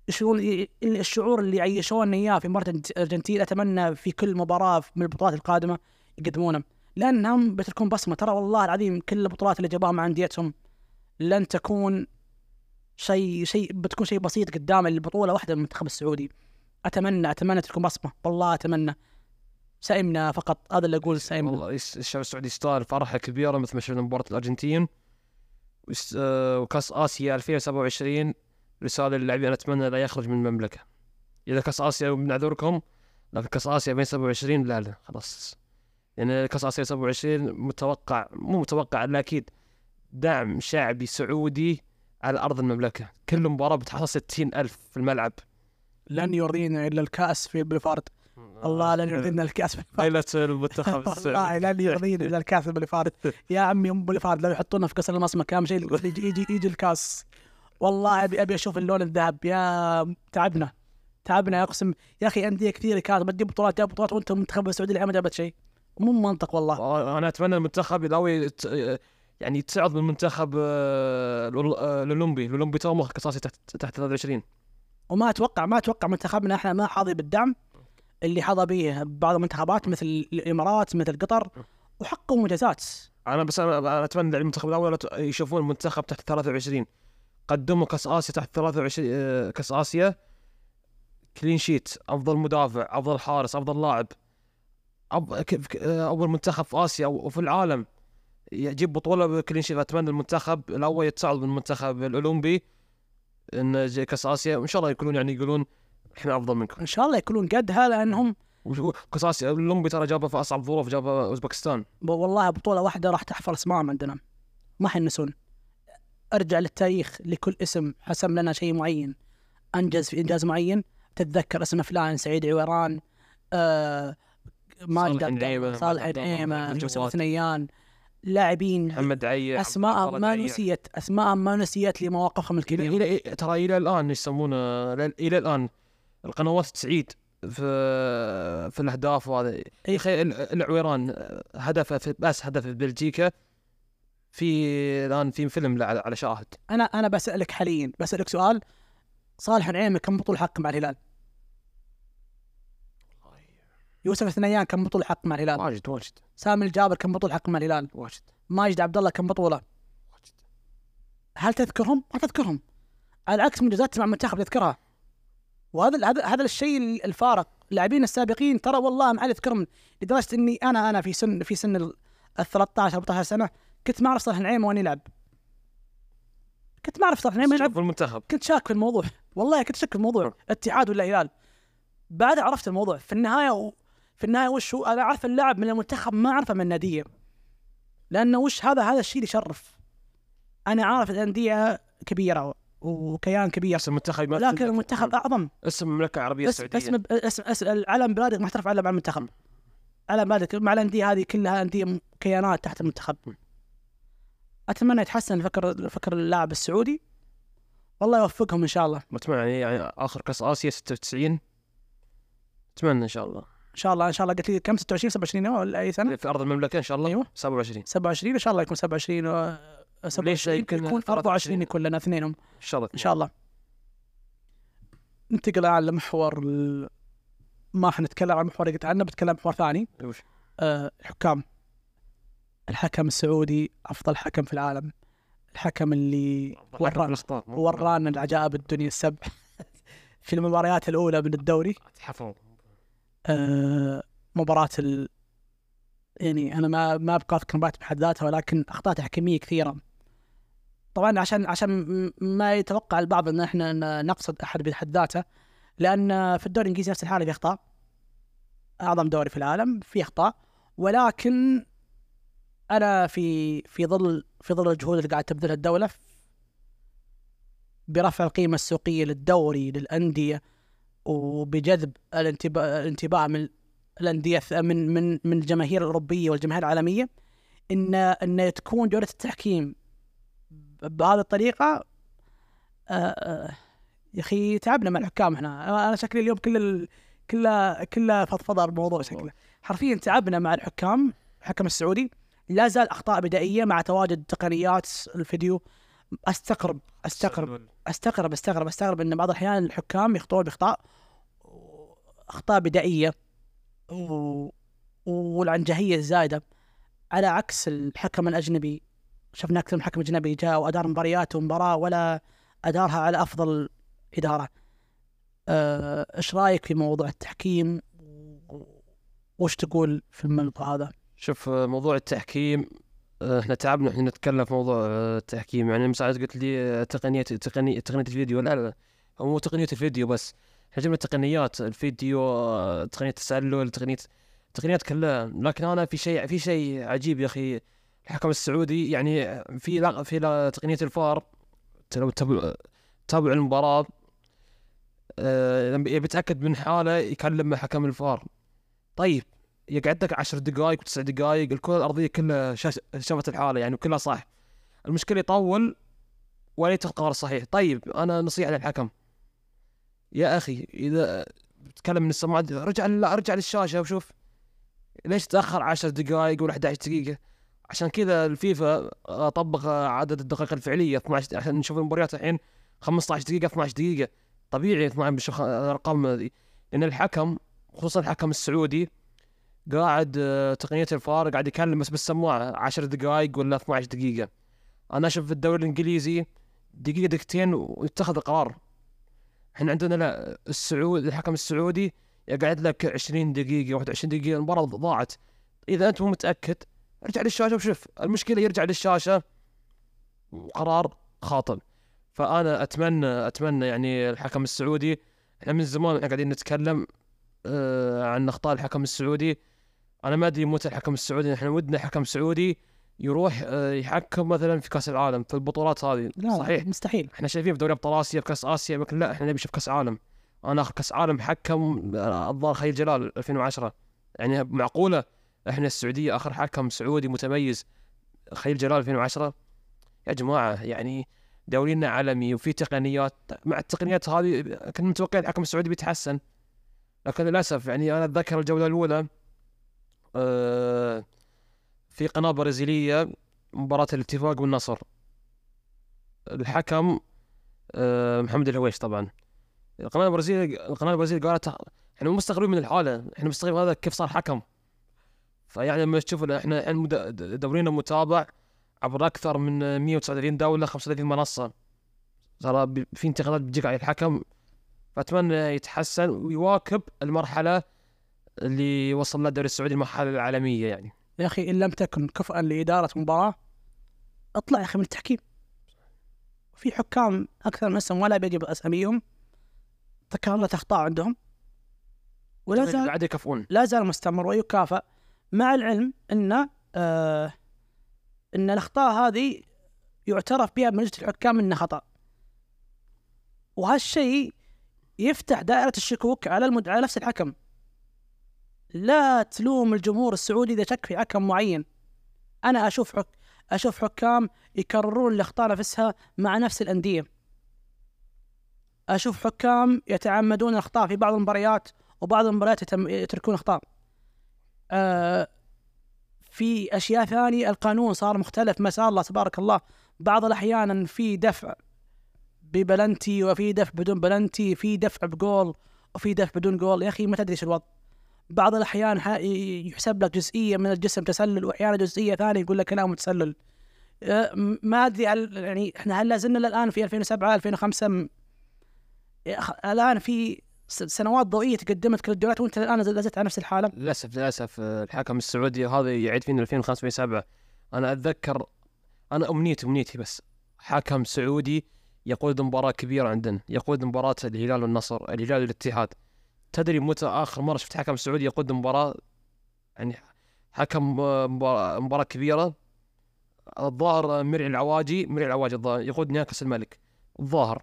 ي- الشعور اللي يعيشون إياه في مباراه الارجنتين أتمنى في كل مباراة من البطولات القادمة يقدمونه. لانهم بتكون بصمة. ترى والله العظيم كل البطولات اللي جابوها مع أنديتهم لن تكون شيء شيء بتكون شيء بسيط قدام البطولة واحدة من المنتخب السعودي. اتمنى أتمنى تكون بصمة. والله أتمنى. سئمنا فقط. هذا اللي أقول سئمنا والله الشعب السعودي يستاهل؟ فرحة كبيرة مثل ما شفنا مباراة الأرجنتين. آه، وكأس آسيا 2027 رساله للاعبين أنا أتمنى لا يخرج من المملكة. إذا كأس آسيا بنعذركم لكن كأس آسيا 2027 لا لا خلاص. يعني كأس آسيا 27 متوقع مو متوقع لا أكيد دعم شعبي سعودي على أرض المملكة. كل مباراة بتحصل 60 ألف في الملعب. لن يرضينا إلا الكأس في بلفارد الله لن يرضينا الكأس في المنتخب. والله السعودي لن يرضينا إلا الكأس بلفارد <laughs> يا عمي أم بلفارد لو يحطونا في كأس المصمك اهم شيء. يجي يجي, يجي الكأس. والله ابي أبي أشوف اللون الذهب. يا تعبنا. تعبنا اقسم يا أخي أندية كثيرة كانت. بدي بطولات. جاب بطولات وأنت المنتخب السعودي الحين ما جابت شيء. مو منطق والله. أنا أتمنى المنتخب يلاوي يعني تصعد من المنتخب آه، الأول- آه، الاولمبي الاولمبي تو مخ آسيا تحت تحت 23 وما أتوقع ما أتوقع منتخبنا إحنا ما حاظي بالدعم اللي حظى به بعض المنتخبات مثل الإمارات مثل قطر. وحققوا منجزات أنا بس أنا أتمنى المنتخب الأول يشوفون المنتخب تحت 23 قدموا كاس آسيا تحت 23 آه، كاس آسيا. clean sheet أفضل مدافع أفضل حارس أفضل لاعب. آه، أول منتخب في آسيا وفي العالم. يجيب بطولة ب clean sheet أتمنى المنتخب الأول يتصعد من المنتخب الأولمبي إن كاس آسيا. وإن شاء الله يكونون يعني يقولون إحنا أفضل منكم. إن شاء الله يكونون قدها لأنهم كاس آسيا الأولمبي ترى جابه في أصعب ظروف جابه أوزبكستان. والله بطولة واحدة راح تحفر اسمائهم عندنا. ما حينسون أرجع للتاريخ لكل اسم حسم لنا شيء معين أنجز في إنجاز معين تتذكر اسم فلان سعيد عويران آه ماجد صالح النعيمة،. ثنيان لاعبين محمد عيع أسماء ما نسيت أسماء ما نسيت لمواقفهم الكبيرة. إلى ترى إلى الآن يسمونه؟ إلى الآن القنوات تعيد في في الأهداف وهذا. يا أخي ال- العويران هدفه في بس هدف في بلجيكا في الآن في فيلم على شاهد أنا أنا بسألك حاليا بسألك سؤال صالح النعيمه كم بطوله حق مع الهلال؟ يوسف الثنيان كم بطوله حق مع الهلال؟ واجد واجد سامي الجابر كم بطوله حق مع الهلال؟ واجد ماجد عبد الله كم بطولة؟ واجد هل تذكرهم؟ ما تذكرهم. على عكس منجزات مع المنتخب تذكرها. وهذا هذا هذا الشيء الفارق، اللاعبين السابقين ترى والله ما عاد اذكرهم لدرجة إني أنا أنا في سن في سن ال 13 14 سنة كنت ما أعرف صالح النعيمه وين يلعب. كنت ما أعرف صالح النعيمه يلعب. في المنتخب. كنت شاك في الموضوع. <laughs> والله كنت شاك في الموضوع. اتحاد ولا هلال بعد عرفت الموضوع. في النهاية و... في النهاية وش هو؟ أنا أعرف اللاعب من المنتخب ما أعرفه من الناديه لأنه وش هذا؟ هذا الشيء اللي يشرف. أنا عارف الانديه كبيرة وكيان كبير. بس المنتخب لكن المنتخب أعظم. اسم المملكة العربية اسم السعودية. اسم اسم, اسم العلم بلادك محترف علم مع المنتخب. علم بلادك. مع الأندية هذه كلها أندية كيانات تحت المنتخب. أتمنى يتحسن فكر فكر اللاعب السعودي. والله يوفقهم إن شاء الله. أتمنى يعني, يعني آخر كأس آسيا 96 أتمنى إن شاء الله. إن شاء الله إن شاء الله. قلت لي كم؟ 26 27 ولا أي سنة؟ في أرض المملكة إن شاء الله. أيوة. 27 27 إن شاء الله يكون 27 و 27 يمكن يكون 23 24 يكون لنا اثنينهم. إن شاء الله. إن شاء الله. ننتقل الآن لمحور ال... ما حنتكلم عن المحور اللي قلت عنه بتكلم محور ثاني؟ آه الحكام. الحكم السعودي أفضل حكم في العالم. الحكم اللي ورانا ورانا العجائب الدنيا السبع. <laughs> في المباريات الأولى من الدوري. حفظ آه مباراة ال... يعني أنا ما ما أبقى أذكر مباراة بحد ذاتها ولكن اخطاء تحكيمية كثيرة. طبعا عشان عشان ما يتوقع البعض إن إحنا نقصد أحد بحد ذاته لأن في الدوري الإنجليزي نفس الحالة في أخطاء. أعظم دوري في العالم في أخطاء. ولكن أنا في في ظل في ظل الجهود اللي قاعد تبذلها الدولة برفع القيمة السوقية للدوري للأندية وبجذب الانتباه الانتباه من الأندية من من من الجماهير الأوروبية والجماهير العالمية إن إن تكون جودة التحكيم بهذه الطريقة آه، آه، يا أخي تعبنا مع الحكام إحنا أنا شكلي اليوم كل. كله كله فضفضة الموضوع شكله حرفيا تعبنا مع الحكام الحكم السعودي لا زال أخطاء بدائية مع تواجد تقنيات الفيديو. أستغرب أستغرب أستغرب أستغرب أستغرب إن بعض الأحيان الحكام يخطئون بإخطاء أخطاء بدائية و... والعنجهية الزايدة. على عكس الحكم الأجنبي شفنا أكثر من حكم أجنبي جاء وأدار مباريات ومباراة ولا أدارها على أفضل إدارة. آه، إيش رأيك في موضوع التحكيم؟ وش تقول في الموضوع هذا؟ شوف آه، موضوع التحكيم آه، إحنا تعبنا إحنا نتكلم في موضوع آه، التحكيم. يعني مساعد قلت لي تقنية تقنية تقنية الفيديو. لا لا هو مو تقنية الفيديو بس. إحنا جبنا تقنيات الفيديو تقنية التسلل تقنية تقنيات كلها. لكن أنا في شيء في شيء عجيب يا أخي. الحكم السعودي يعني في لا في لا تقنية الفار. لو تتابع لما يبي يتأكد من حالة يكلم حكم الفار. طيب يقعد لك 10 دقائق وتسع دقائق الكرة الأرضية كلها شافت الحالة يعني كلها صح. المشكلة يطول ولا يتخذ قرار صحيح. طيب أنا نصيحة للحكم. يا أخي إذا تتكلم من السماعات رجع لا رجع للشاشة وشوف ليش تأخر 10 دقائق ولا 11 دقيقة؟ عشان كذا الفيفا آه، طبق آه، عدد الدقائق الفعلية 12 عشان نشوف المباريات الحين 15 دقيقة 12 دقيقة. طبيعي 12 بالارقام هذه. لأن الحكم خصوصا الحكم السعودي قاعد آه، تقنية الفار قاعد يكلم بس بالسماعه 10 دقائق ولا 12 دقيقة. أنا أشوف في الدوري الإنجليزي دقيقة دقيقتين ويتخذ القرار. إحنا عندنا لا السعود الحكم السعودي يقعد لك 20 دقيقة 21 دقيقة المباراة ضاعت. إذا أنت مو متأكد ارجع للشاشة وشوف. المشكلة يرجع للشاشة وقرار خاطئ. فأنا أتمنى أتمنى يعني الحكم السعودي إحنا من زمان قاعدين نتكلم آه عن أخطاء الحكم السعودي. أنا ما أدري متى الحكم السعودي إحنا ودنا حكم سعودي يروح آه يحكم مثلا في كأس العالم في البطولات هذه. لا صحيح. مستحيل. إحنا شايفين في دوري أبطال آسيا في كأس آسيا لكن لا إحنا نبي نشوف كأس عالم. أنا آخر كأس عالم حكم الظاهر خليل جلال 2010 يعني معقولة؟ إحنا السعودية آخر حكم سعودي متميز خليل جلال 2010 يا جماعة يعني دورينا عالمي وفي تقنيات. مع التقنيات هذه كنت متوقع الحكم السعودي بيتحسن. لكن للأسف يعني أنا أتذكر الجولة الأولى في قناة برازيلية مباراة الاتفاق والنصر. الحكم آه، محمد الهويش طبعا. القناة البرازيلية القناة البرازيلية قالت إحنا مستغربين من الحالة إحنا مستغربين هذا كيف صار حكم. فيعني لما تشوف إحنا مد- دورينا متابع عبر أكثر من 139 دولة 35 منصة. ترى في انتقادات بتجيك على الحكم. فأتمنى يتحسن ويواكب المرحلة اللي وصل لها الدوري السعودي المرحله العالمية يعني. يا أخي إن لم تكن كفءا لإدارة مباراه اطلع يا أخي من التحكيم. في حكام أكثر من اسم ولا بيجي اساميهم تكررت اخطاء عندهم. ولا زال بعد يكفؤون. لا زال مستمر ويكافئ مع العلم إن آه إن الأخطاء هذه يعترف بها بمجلس الحكام إنها خطأ. وهالشيء يفتح دائرة الشكوك على المد... على نفس الحكم. لا تلوم الجمهور السعودي إذا شك في حكم معين. أنا أشوف حك... أشوف حكام يكررون الأخطاء نفسها مع نفس الأندية. أشوف حكام يتعمدون الأخطاء في بعض المباريات وبعض المباريات يتم... يتركون أخطاء. آه في أشياء ثانية القانون صار مختلف ما شاء الله تبارك الله. بعض الأحيان في دفع ببلنتي وفي دفع بدون بلنتي في دفع بجول وفي دفع بدون جول. يا أخي ما تدري إيش الوضع. بعض الأحيان يحسب لك جزئية من الجسم تسلل وأحيانا جزئية ثانية يقول لك لا متسلل. آه، م- ما أدري يعني إحنا هل لازلنا الان في 2007 2005 م- يا أخ- الآن في سنوات ضوئية تقدمت كل الدوريات وأنت الآن لازلت على نفس الحالة؟ للأسف للأسف آه، الحكم السعودي هذا يعيد فينا 2005 2007 أنا أتذكر أنا امنيتي امنيتي بس. حكم سعودي يقود مباراة كبيرة عندنا يقود مباراة الهلال والنصر الهلال والاتحاد. تدري متى آخر مرة شفت حكم سعودي يقود مباراة؟ يعني حكم آه، مباراة كبيرة. الظاهر آه، مرعي العواجي مرعي العواجي الظاهر يقود كاس الملك الظاهر.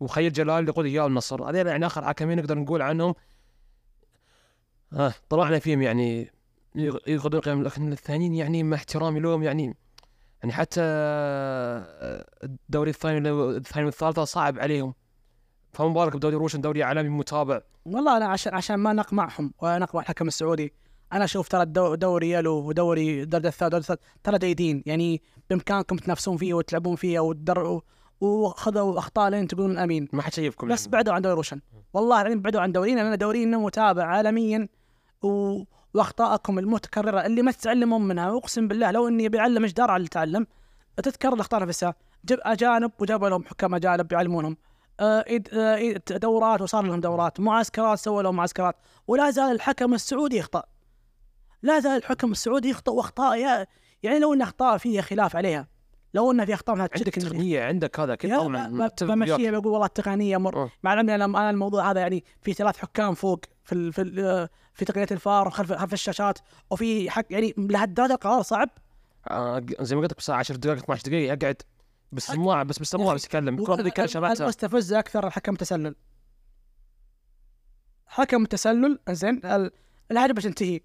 وخيل جلال يقود الهلال والنصر هذول يعني آخر حكمين نقدر نقول عنهم. ها طلعنا فيهم يعني يغضون قيم لكن الثانيين يعني مع احترامي لهم يعني يعني حتى آه، الدوري الثاني الثاني والثالث صعب عليهم. فما بالك بدوري روشن دوري عالمي متابع. والله أنا عشان عشان ما نقمعهم ولا نقمع الحكم السعودي. أنا أشوف ترى دوري يلو ودوري الدرجه الثالثه ترى جيدين. يعني بإمكانكم تنافسون فيه وتلعبون فيه وتدر وخذوا أخطاء لين تقولون آمين. ما حد شايفكم بس بعدوا عن دوري روشن. والله العظيم بعدوا عن دورينا لأن دورينا متابع عالميا. و... واخطائكم المتكررة اللي ما تتعلمون منها. وأقسم بالله لو إني بعلم إيش دار على اللي تعلم تتكرر الأخطاء نفسها. جب أجانب وجابوا لهم حكام أجانب يعلمونهم. آه، آه، دورات وصار لهم دورات. معسكرات سووا لهم معسكرات ولا زال الحكم السعودي يخطأ. لا زال الحكم السعودي يخطأ وأخطاء يعني لو إن أخطاء فيها خلاف عليها. لو إن في أخطاء عندك تقنية عندك هذا وياك. بمشيها بقول والله التقنية مر. مع العلم أنا أنا الموضوع هذا يعني في ثلاث حكام فوق في في ال في تقنية الفار خلف خلف الشاشات. وفي حق يعني لهالدرجة القرار صعب. آه، زي ما قلت لك بس 10 دقائق 12 دقائق أقعد. بالسماعه بس بالسماعه بس يتكلم يكون هذا يتكلم شبعته المستفز أكثر الحكم التسلل حكم التسلل زين ال- الهدف تنتهي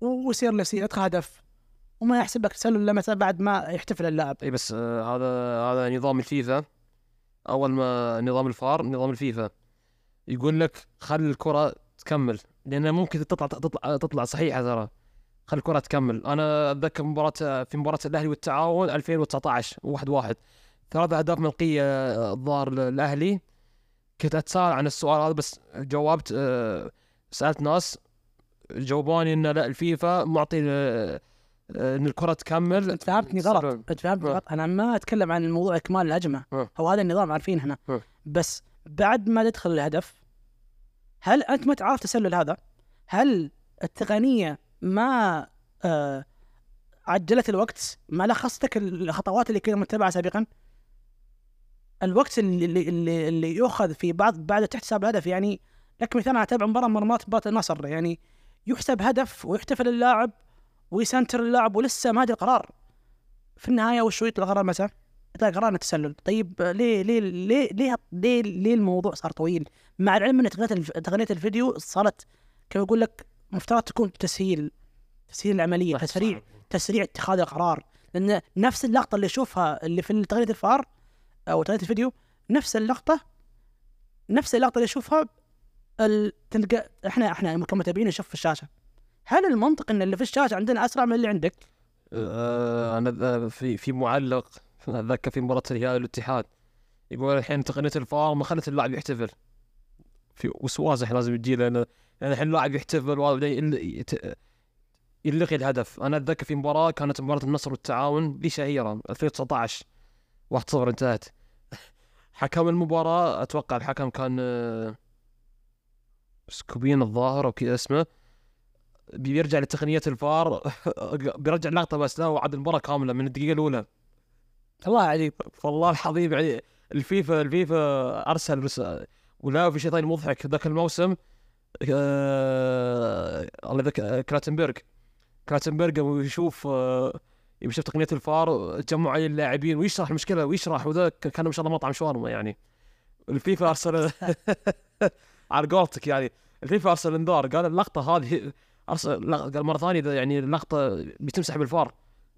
ويصير اللي يصير هدف وما يحسب لك تسلل متى بعد ما يحتفل اللاعب. إي بس آه هذا هذا نظام الفيفا. أول ما نظام الفار نظام الفيفا. يقول لك خلي الكرة تكمل لأن ممكن تطلع تطلع تطلع صحيحة ترى. خلي الكرة تكمل. أنا أتذكر مباراة في مباراة الأهلي والتعاون 2019 1 1 ثلاث أهداف ملقية آه، الظاهر للأهلي. كنت أتساءل عن السؤال هذا بس جاوبت آه، سألت ناس جاوبوني إن لا الفيفا معطي آه، آه، إن الكرة تكمل. أنت فهمتني غلط. أنت فهمتني آه. غلط. أنا ما أتكلم عن موضوع إكمال الهجمه آه. هو هذا النظام عارفين آه. بس بعد ما تدخل الهدف هل أنت ما تعرف تسلل هذا؟ هل التقنية ما آه عجلت الوقت؟ ما لخصتك الخطوات اللي كنا متبعة سابقا؟ الوقت اللي اللي, اللي, يؤخذ في بعض بعد احتساب الهدف يعني لك مثال اتابع مباراة من مرات مباراه النصر يعني يحسب هدف ويحتفل اللاعب ويسنتر اللاعب ولسه ما ادري القرار في النهاية وش يطلع قرار متى؟ يطلع قرار تسلل، طيب ليه ليه ليه ليه ليه, ليه الموضوع صار طويل؟ مع العلم إن تقنية الف- تقنية الفيديو صارت كما يقول لك مفترض تكون تسهيل تسهيل العملية تسريع تسريع اتخاذ القرار لأن نفس اللقطة اللي اشوفها اللي في تقنيه الفار أو تقنيه الفيديو نفس اللقطة نفس اللقطة اللي اشوفها. تلقى إحنا إحنا كمتابعين نشوف في الشاشة هل المنطق إن اللي في الشاشة عندنا أسرع من اللي عندك؟ آه، أنا في في معلق أتذكر في مباراة الهلال والاتحاد يقول الحين تقنية الفار ما خلت اللاعب يحتفل في وسواس الحين لازم يجي لأن لأن الحين اللاعب يحتفل يت- يلغي الهدف. أنا أتذكر في مباراة كانت مباراة النصر والتعاون ذي شهيرة 2019 1-0 انتهت. <laughs> حكم المباراة أتوقع الحكم كان آه، سكوبين الظاهر أو كذا اسمه. بيرجع لتقنية الفار. <laughs> بيرجع اللقطة بس لا وعد المباراة كاملة من الدقيقة الأولى. الله عجيب والله العظيم يعني الفيفا الفيفا أرسل ولا في شيء ثاني مضحك ذاك الموسم. الله ذاك كلاتنبرغ. كلاتنبرغ يبغى يشوف آه... يشوف تقنية الفار جمع عليه اللاعبين ويشرح المشكلة؟ ويشرح وذاك كان ما شاء الله مطعم شاورما يعني. الفيفا أرسل <laughs> <laughs> على قولتك يعني. الفيفا أرسل إنذار قال اللقطة هذه أرسل قال مرة ثانية يعني اللقطة بتمسح بالفار.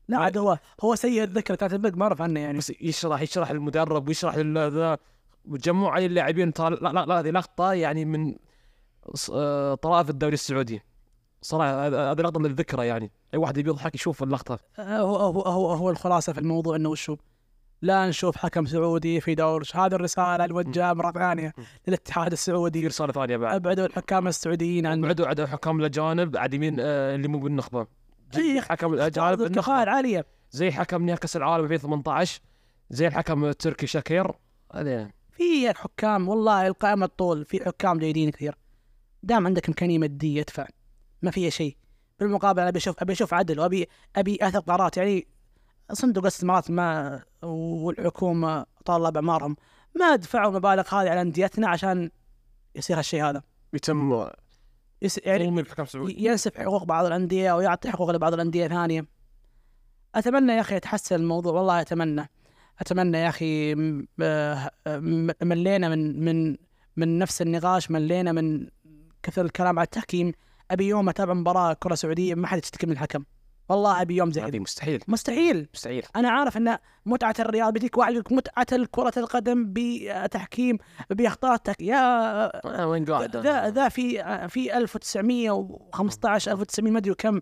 لا عاد هو هو سيء الذكر كاتب ما أعرف عنه يعني. بس يشرح يشرح للمدرب ويشرح ذا وتجمع عليه اللاعبين ترى لا, لا هذه لقطة يعني من آه، طرائف الدوري السعودي. صراحة هذه لقطة للذكرى يعني. أي واحد يبي يضحك يشوف اللقطة. هو هو هو, هو الخلاصة في الموضوع إنه وشو؟ لا نشوف حكم سعودي في دورش هذه الرسالة الموجهه مرة ثانية للاتحاد في السعودي رساله ثانية بعد. أبعدوا الحكام السعوديين عن بعدوا عدد حكام الأجانب عاد يمين آه، اللي مو بالنخبة. إيه، حكم الأجانب بالنخبة. العاليه زي حكم نهائي كاس العالم 2018 زي الحكم التركي شاكير. هذا في حكام والله القائمة الطول في حكام جيدين كثير. دام عندك إمكانية مادية ادفع ما فيها شيء. بالمقابل أنا أبي أشوف أبي أشوف عدل وابي أبي اثر قرارات يعني صندوق الاستثمارات ما والحكومة طال الله بأعمارهم. ما دفعوا مبالغ هذه على أنديتنا عشان يصير هالشيء هذا. يتم يس يعني ينسف حقوق بعض الأندية ويعطي حقوق لبعض الأندية ثانية أتمنى يا أخي يتحسن الموضوع. والله أتمنى. أتمنى يا أخي م- آه، ملينا من من من نفس النقاش ملينا من كثر الكلام على التحكيم أبي يوم أتابع مباراة كرة سعودية ما حد يشتكي من الحكم. والله أبي يوم زي هذه مستحيل. مستحيل. مستحيل. أنا عارف أن متعة الرياض بيجيك واحد يقول متعة كره القدم بتحكيم بإخطاء. يا آه، وين قاعد؟ ذا ذا في في 1915 1900 ما أدري كم.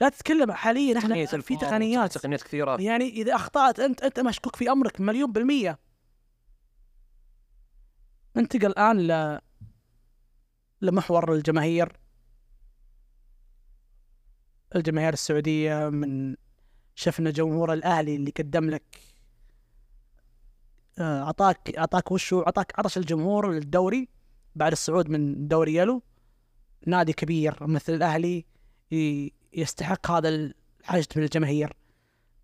لا تتكلم حاليا إحنا في تقنيات. تقنيات كثيرة. يعني إذا أخطأت أنت أنت مشكوك في أمرك مليون بالمية. ننتقل الآن ل لمحور الجماهير. الجماهير السعودية من شفنا جمهور الأهلي اللي قدم لك آه، أعطاك أعطاك وشو؟ أعطاك عرش الجمهور الدوري بعد الصعود من دوري يلو. نادي كبير مثل الأهلي ي- يستحق هذا الحشد من الجماهير.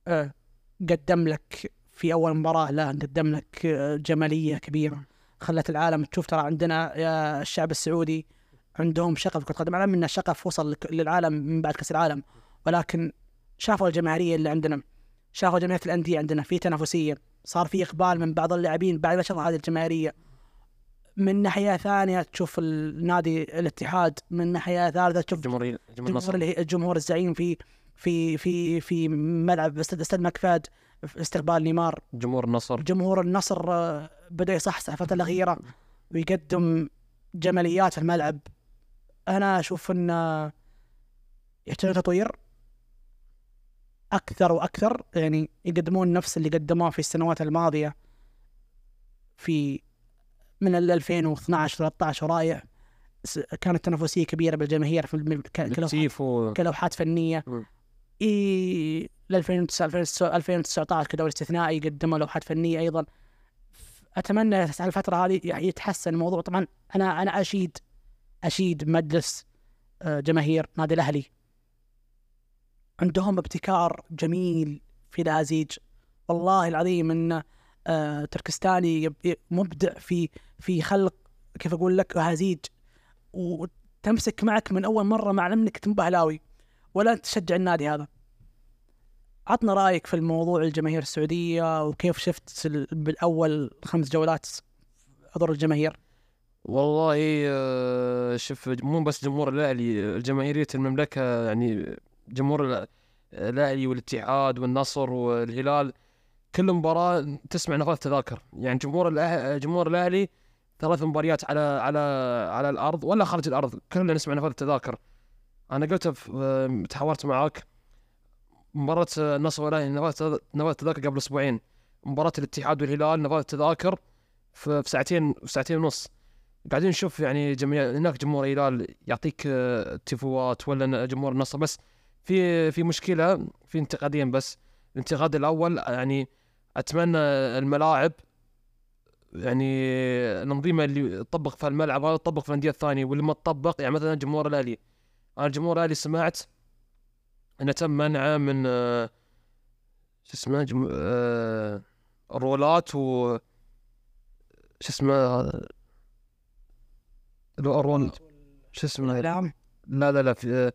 آه، قدم لك في أول مباراة لا قدم لك آه، جمالية كبيرة. خلت العالم تشوف ترى عندنا يا الشعب السعودي عندهم شغف كرة القدم على ان الشغف وصل للعالم من بعد كأس العالم. ولكن شافوا الجماهيرية اللي عندنا. شافوا جماهيرية الأندية عندنا. في تنافسية. صار في إقبال من بعض اللاعبين بعد ما شافوا هذه الجماهيرية. من ناحية ثانية تشوف النادي الاتحاد. من ناحية ثالثة تشوف جمهوري جمهور الجمهور الزعيم في في في في ملعب استاد مكفاد استقبال نيمار. جمهور النصر. جمهور النصر آه، بدأ يصحصح الفترة الأخيرة ويقدم جماليات في الملعب. أنا أشوف انه يحتاج تطوير أكثر وأكثر يعني يقدمون نفس اللي قدموه في السنوات الماضية في من ال 2012 13 ورايح. كانت تنافسية كبيرة بالجماهير في كلوحات. فنية. إي ل 2009 2019 كدوري استثنائي قدموا لوحات فنية أيضا. أتمنى على الفترة هذه يعني يتحسن الموضوع. طبعا أنا أنا أشيد أشيد مجلس آه، جماهير نادي الأهلي. عندهم ابتكار جميل في الهزيج والله العظيم إن آه، تركستاني مبدع في في خلق كيف أقول لك هزيج وتمسك معك من أول مرة مع انك انت مو اهلاوي ولا أنت تشجع النادي هذا. عطنا رأيك في الموضوع الجماهير السعودية وكيف شفت ال- بالأول خمس جولات حضور الجماهير؟ والله آه، شوف مو بس جمهور الأهلي الجماهيرية المملكة يعني جمهور الأهلي والاتحاد والنصر والهلال كل مباراة تسمع نفاذ تذاكر يعني جمهور. جمهور الأهلي ثلاث مباريات على على على الأرض ولا خارج الأرض كلنا نسمع نفاذ التذاكر. أنا قلت آه، تحاورت معاك مباراة آه، النصر والاهلي نفاذ نفاذ التذاكر قبل أسبوعين. مباراة الاتحاد والهلال التذاكر في في ساعتين في ساعتين ونص. قاعدين نشوف يعني جميع هناك جمهور الهلال يعطيك آه، تيفوات ولا جمهور النصر بس في في مشكلة في انتقادين بس. الانتقاد الأول يعني أتمنى الملاعب يعني الانظمه اللي تطبق في الملعب هذا تطبق في الأندية الثانية واللي ما تطبق يعني مثلا جمهور الأهلي. أنا جمهور الاهلي سمعت إنه تم منعه من آه، شو اسمه جم... آه، الرولات و شو اسمه هذا؟ لو الرول شو اسمه الإعلام. لا لا لا في آه،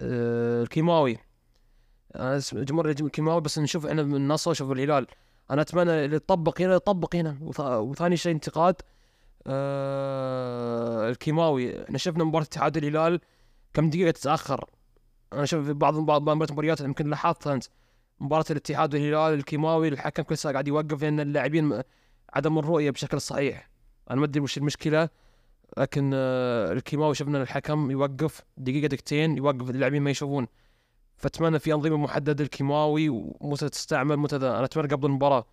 آه، الكيماوي. أنا اسم جمهور الكيماوي بس نشوف إحنا من النصر نشوف الهلال. أنا أتمنى اللي يطبق هنا يطبق هنا. وث- وثاني شيء انتقاد آه الكيماوي. إحنا شفنا مباراة اتحاد الهلال. كم دقيقة تتأخر؟ أنا شوف في بعض بعض المباريات يمكن لاحظت أنت مباراة الاتحاد والهلال الكيماوي الحكم كل ساعة قاعد يوقف لأن اللاعبين عدم الرؤية بشكل صحيح. أنا ما أدري وش المشكلة لكن آه، الكيماوي شفنا الحكم يوقف دقيقة دقيقتين يوقف اللاعبين ما يشوفون. فأتمنى في أنظمة محددة الكيماوي ومتى تستعمل متى. أنا أتمنى قبل المباراة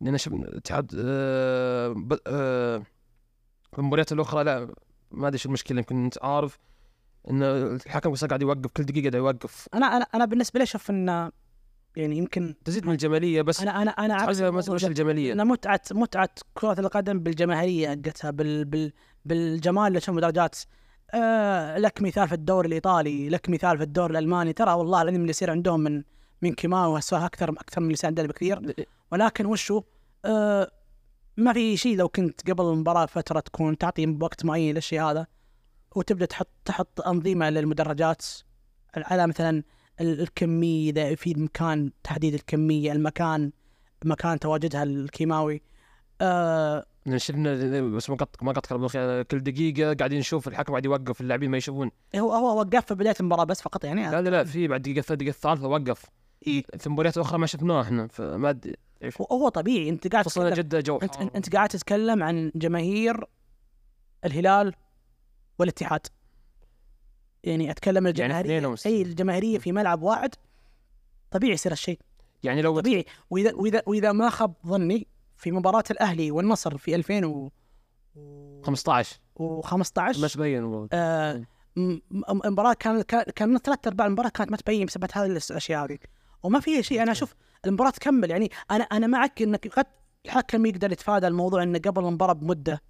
لأن شفنا الاتحاد آه آه المباريات الأخرى لا ما أدري شو المشكلة يمكن أنت عارف. ان الحكم بس قاعد يوقف كل دقيقة قاعد يوقف. أنا أنا أنا بالنسبة لي أشوف إنه يعني يمكن تزيد من الجمالية بس أنا أنا أنا عكس مش ده. الجمالية. ان متعة متعة كرة القدم بالجماهيرية حقتها بال بال بالجمال اللي تشوف درجات آه لك مثال في الدوري الإيطالي لك مثال في الدوري الألماني. ترى والله العظيم اللي يصير عندهم من من كيماو وهالسوالف أكثر أكثر من اللي يصير عندنا بكثير. ولكن وشو؟ آه ما في شيء لو كنت قبل المباراة فترة تكون تعطي وقت معين للشيء هذا. وتبدأ تحط تحط أنظمة للمدرجات على مثلا ال- الكمية إذا في مكان تحديد الكمية المكان مكان تواجدها الكيماوي. آه لأن شفنا بس ما قط ما قط كل دقيقة قاعدين نشوف الحكم قاعد يوقف اللاعبين ما يشوفون. هو هو وقف في بداية المباراة بس فقط يعني؟ لا لا لا في بعد دقيقة الدقيقه الثالثة وقف. إيه. في مباريات أخرى ما شفناه إحنا فما أدري. هو- طبيعي أنت قاعد خصوصا تتكلم جدة جو. انت. أنت قاعد تتكلم عن جماهير الهلال والاتحاد. يعني أتكلم الجماهيرية. اثنينهم س- أي الجماهيرية في ملعب واحد طبيعي يصير هالشيء. يعني لو طبيعي. وإذا وإذا وإذا ما خاب ظني في مباراة الأهلي والنصر في 15 2015 ما تبين. آه م- م- المباراة كان كان ثلاث أرباع المباراة كانت ما تبين بسبب هذه الأشياء هذه. وما في شيء. أنا أشوف المباراة تكمل. يعني أنا أنا معك إنك قد الحكم يقدر يتفادى الموضوع انه قبل المباراة بمدة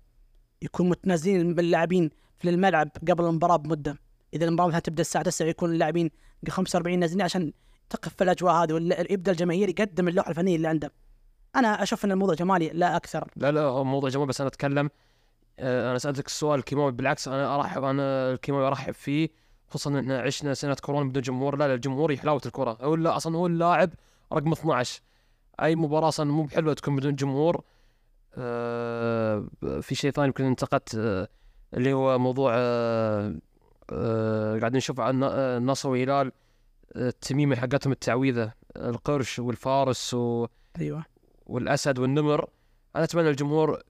يكون متنازلين باللاعبين. في الملعب قبل المباراة بمدة. إذا المباراة مثلا تبدأ الساعة 9 يكون اللاعبين 45 نازلين عشان تقف في الأجواء هذه ولا يبدأ الجماهير يقدم اللوحة الفنية اللي عنده. أنا أشوف إن الموضوع جمالي لا أكثر. لا لا هو موضوع جمال بس أنا أتكلم آه، أنا سألتك السؤال الكيماوي بالعكس أنا أرحب أنا الكيماوي أرحب فيه خصوصا إن إحنا عشنا سنة كورونا بدون جمهور. لا الجمهور هي حلاوه الكرة. هو لا أصلا هو اللاعب رقم 12 أي مباراة أصلا مو بحلوة تكون بدون جمهور آه في شيء ثاني يمكن انتقدت آه اللي هو موضوع آه آه قاعدين نشوف عن النصر والهلال آه، التميمة حقتهم التعويذة القرش والفارس و أيوه. والأسد والنمر. أنا أتمنى الجمهور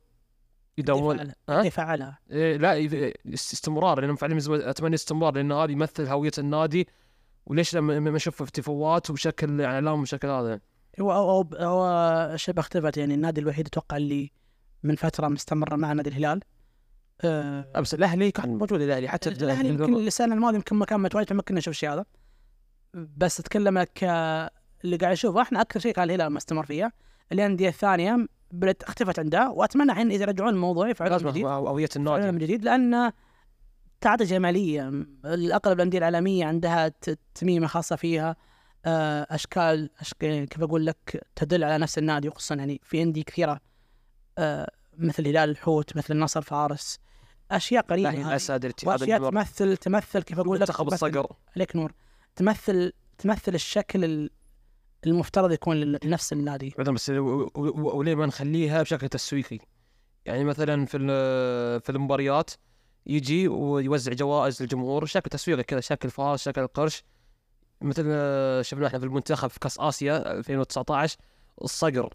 يداومون. يفعلها ها؟ يفعلها إيه لا استمرار لأن فعلا أتمنى استمرار لأن هذا يمثل هوية النادي. وليش لما لما نشوف افتفاوات وبشكل يعني إعلام بالشكل هذا؟ هو هو هو شبه اختفت. يعني النادي الوحيد أتوقع اللي من فترة مستمر مع نادي الهلال. آه، بس الأهلي كان موجود الاهلي حتى الأهلي يمكن السنة الماضيه يمكن ما كان متواجد فما كنا نشوف الشيء هذا. بس اتكلم لك اللي قاعد اشوفه إحنا أكثر شيء كان الهلال ما استمر فيها الأندية الثانية بدات اختفت عندها وأتمنى الحين إذا رجعون الموضوع يفعلون من جديد هويه النادي من جديد لأن تعطي جمالية الاغلب الانديه العالمية عندها تميمة خاصة فيها آه، أشكال اشكال كيف أقول لك تدل على نفس النادي خصوصا يعني في أندية كثيرة آه، مثل هلال الحوت مثل النصر فارس أشياء قريبه هذه. الاسد الاتحاد وأشياء تمثل تمثل كيف أقول لك منتخب تمثل- الصقر. عليك نور. تمثل تمثل الشكل ال- المفترض يكون لنفس النادي. مثلا بس وليه ما نخليها بشكل تسويقي؟ يعني مثلا في ال- في المباريات يجي ويوزع جوائز للجمهور شكل تسويقي كذا شكل فاز شكل قرش. مثل آه، شفنا إحنا في المنتخب في كأس آسيا 2019 الصقر.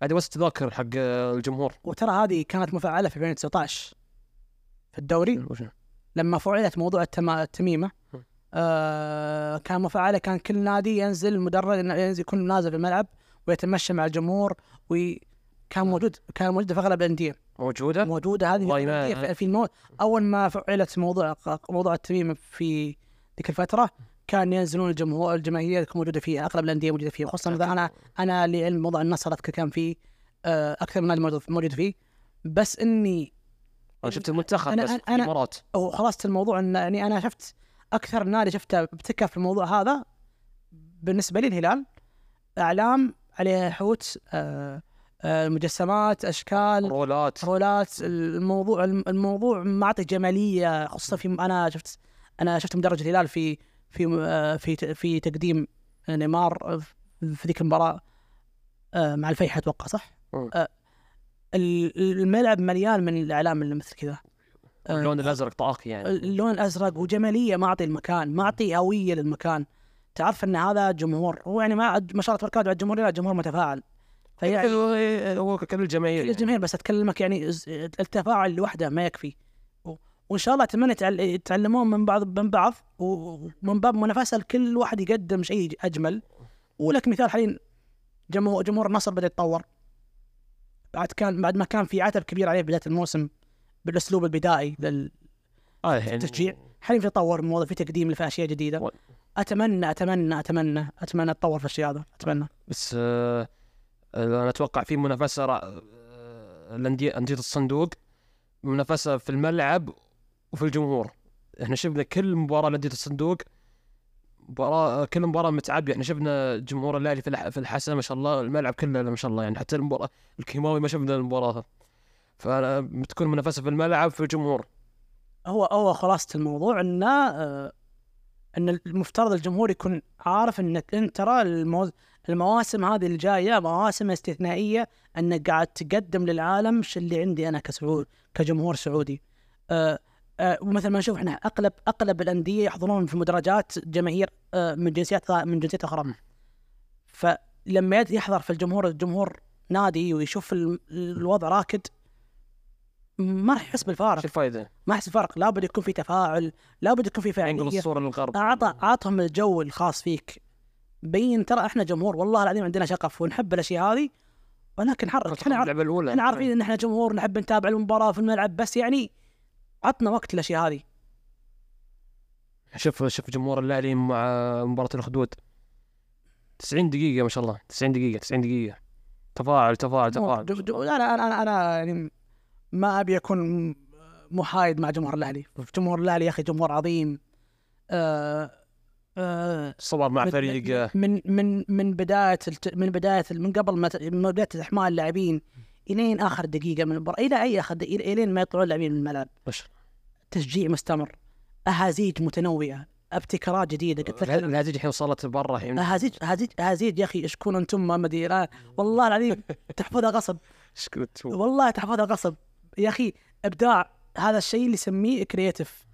قاعد يوزع تذاكر حق آه، الجمهور. وترى هذه كانت مفعلة في 2019 في الدوري. لما فعلت موضوع التم... التميمة. آه كان مفعله كان كل نادي ينزل مدرج ينزل يكون نازل في الملعب ويتمشى مع الجمهور وكان موجود كان موجود في أغلب الأندية. موجودة؟ موجودة هذه في- في المو... أول ما فعلت موضوع موضوع التميمة في ذيك الفترة كان ينزلون الجمهور الجماهير تكون موجودة فيها أغلب الأندية موجودة فيها خصوصا أنا أنا لعلم موضوع النصر أذكر كان فيه آه، أكثر من نادي موجود فيه. بس إني أنا شفت المنتخب أنا- بس في أنا- الامارات أو خلاص الموضوع ان يعني أنا شفت أكثر نادي شفته ابتكر في الموضوع هذا بالنسبة لي الهلال. إعلام عليها حوت آه، آه، مجسمات أشكال رولات. رولات. الموضوع الموضوع معطي جمالية خصوصا في أنا شفت أنا شفت مدرج الهلال في في آه، في في تقديم نيمار في ذيك المباراة آه، مع الفيحة أتوقع صح؟ الملعب مليان من الإعلام اللي مثل كذا. آه، اللون الأزرق طاقي يعني. اللون الأزرق وجمالية معطي المكان معطي هوية للمكان. تعرف إن هذا جمهور هو يعني ما ما شاء الله تبارك الله على الجمهور لا جمهور متفاعل. فيعني هو كل الجماهير يعني. الجماهير بس أتكلمك يعني التفاعل لوحده ما يكفي. وإن شاء الله أتمنى يتعل- يتعلمون من بعض من بعض ومن باب منافسة لكل واحد يقدم شيء أجمل. ولك مثال حاليا جمهور جمهور النصر بدأ يتطور. بعد كان بعد ما كان في عتب كبير عليه بداية الموسم بالأسلوب البدائي لل آه يعني التشجيع. حاليا في تطور الموضوع في تقديم في أشياء جديدة. و- اتمنى اتمنى اتمنى أتمنى اتطور في الشيء هذا. أتمنى. بس آه أنا أتوقع في منافسة آه، الانديه أندية الصندوق منافسة في الملعب وفي الجمهور. إحنا شفنا كل مباراة لانديه الصندوق مباراة كل مباراة متعبه إحنا شفنا جمهور الأهلي في في الحسا ما شاء الله الملعب كله ما شاء الله يعني حتى المباراة الكيماوي ما شفنا المباراة فبتكون منافسة في الملعب في الجمهور هو هو خلاصة الموضوع إن آه، إن المفترض الجمهور يكون عارف انك انت ترى المو... المواسم هذه الجايه مواسم استثنائية إنك قاعد تقدم للعالم شو اللي عندي أنا كسعود كجمهور سعودي. آه آه ومثل ما نشوف إحنا اغلب اغلب الأندية يحضرون في مدرجات جماهير آه من جنسيات من جنسيات أخرى. فلما يحضر في الجمهور الجمهور نادي ويشوف ال- الوضع راكد ما راح يحس بالفارق. شو الفائده؟ ما احس فرق لابد يكون في تفاعل لابد يكون في ينقل فاعليه الصورة للغرب اعطى أعطهم الجو الخاص فيك. بين ترى إحنا جمهور والله العظيم عندنا شغف ونحب الأشياء هذه ولكن حرك إحنا عار- اللعبة الأولى. إحنا عارفين إن إحنا جمهور نحب نتابع المباراة في الملعب بس يعني عطنا وقت الاشياء هذه. شوف شوف جمهور الاهلي مع مباراة الاخدود 90 دقيقة ما شاء الله. 90 دقيقة 90 دقيقة. تفاعل تفاعل تفاعل. جو- جو- أنا أنا أنا يعني ما أبي أكون محايد مع جمهور الأهلي. جمهور الأهلي يا أخي جمهور عظيم. آه آه صبر مع من- فريق. من من من بداية. من بداية من قبل ما من بداية أحمال اللاعبين. إلين آخر دقيقة من المباراه إلى أي آخر دقيقة إلين ما يطلعون اللاعبين من الملعب. بش. تشجيع مستمر. أهازيج متنوعة. ابتكارات جديدة. قلت لك الهزيج الحين وصلت برا. الحين <laughs> اهازيج اهازيج أهازيج يا أخي اشكون أنتم ما مدري <laughs> والله العظيم تحفظها غصب؟ والله تحفظها غصب. يا أخي إبداع هذا الشيء اللي يسميه creative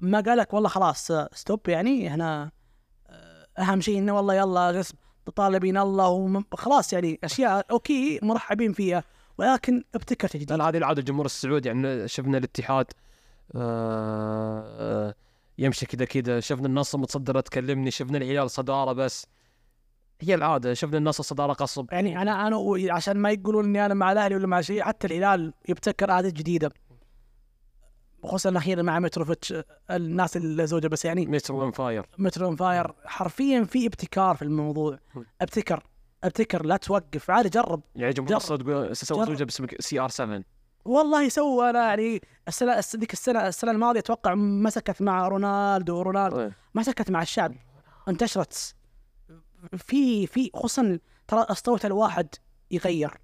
ما قالك والله خلاص stop يعني إحنا آه، أهم شيء إنه والله يلا طالبين الله وم- خلاص يعني أشياء okay مرحبين فيها. ولكن ابتكر لا جديد لا هذه العادة الجمهور السعودي يعني شفنا الاتحاد آه آه يمشي كذا كذا شفنا النصر متصدرة تكلمني شفنا الهلال صدارة بس. هي العادة شفنا النصر صدارة قصب. يعني أنا أنا عشان ما يقولون إني أنا مع الأهلي ولا مع شيء حتى الهلال يبتكر عادات جديدة. خصوصا الأخير مع متروفيتش الناس الزوجة بس يعني مترو fire مترو on fire حرفيا في ابتكار في الموضوع. ابتكر. ابتكر لا توقف. عادي جرب. يعني جمهور. الصوت تقول سوى. زوجة باسم CR7 والله سوى أنا يعني السنة الس- ذيك السنة السنة الماضية أتوقع مسكت مع رونالدو. ورونالدو إيه. مسكت مع الشعب. انتشرت. في في خصوصا ترى الصوت الواحد يغير.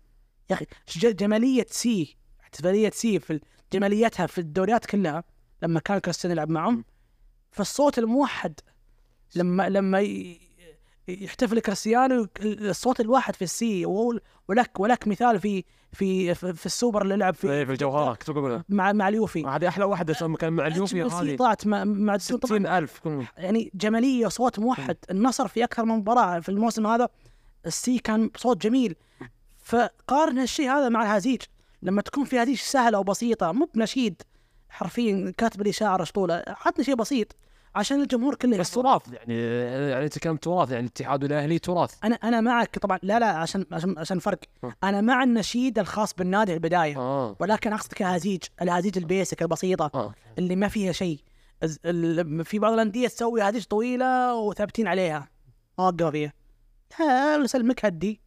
يا أخي جمالية سي احتفالية سي في ال- جماليتها في الدوريات كلها لما كان كريستيانو يلعب معهم فالصوت الموحد لما لما يحتفل كريستيانو الصوت الواحد في السي ولك ولك مثال في في في, السوبر اللي لعب في إيه، في الجوهرة كنت بقول مع مع اليوفي. هذه أحلى واحدة لما كان مع اليوفي هذه. طلعت مع مع طبعاً 60000 كل يعني جمالية وصوت موحد النصر في أكثر من مباراة في الموسم هذا السي كان صوت جميل. فقارن هالشيء هذا مع الهزيج لما تكون في هزيج سهلة وبسيطة مو بنشيد حرفيا كاتب لي شعر اسطوله عطني شيء بسيط. عشان الجمهور كله بس. تراث يعني يعني تكلم تراث يعني الاتحاد والأهلي تراث. أنا أنا معك طبعا. لا لا عشان عشان عشان فرق. ها. أنا مع النشيد الخاص بالنادي البداية. آه ولكن أقصد كهزيج الهزيج البيسك البسيطة آه اللي ما فيها شيء. في بعض الأندية تسوي هذه طويلة وثابتين عليها. ما وقفوا فيها. سلمك هدي؟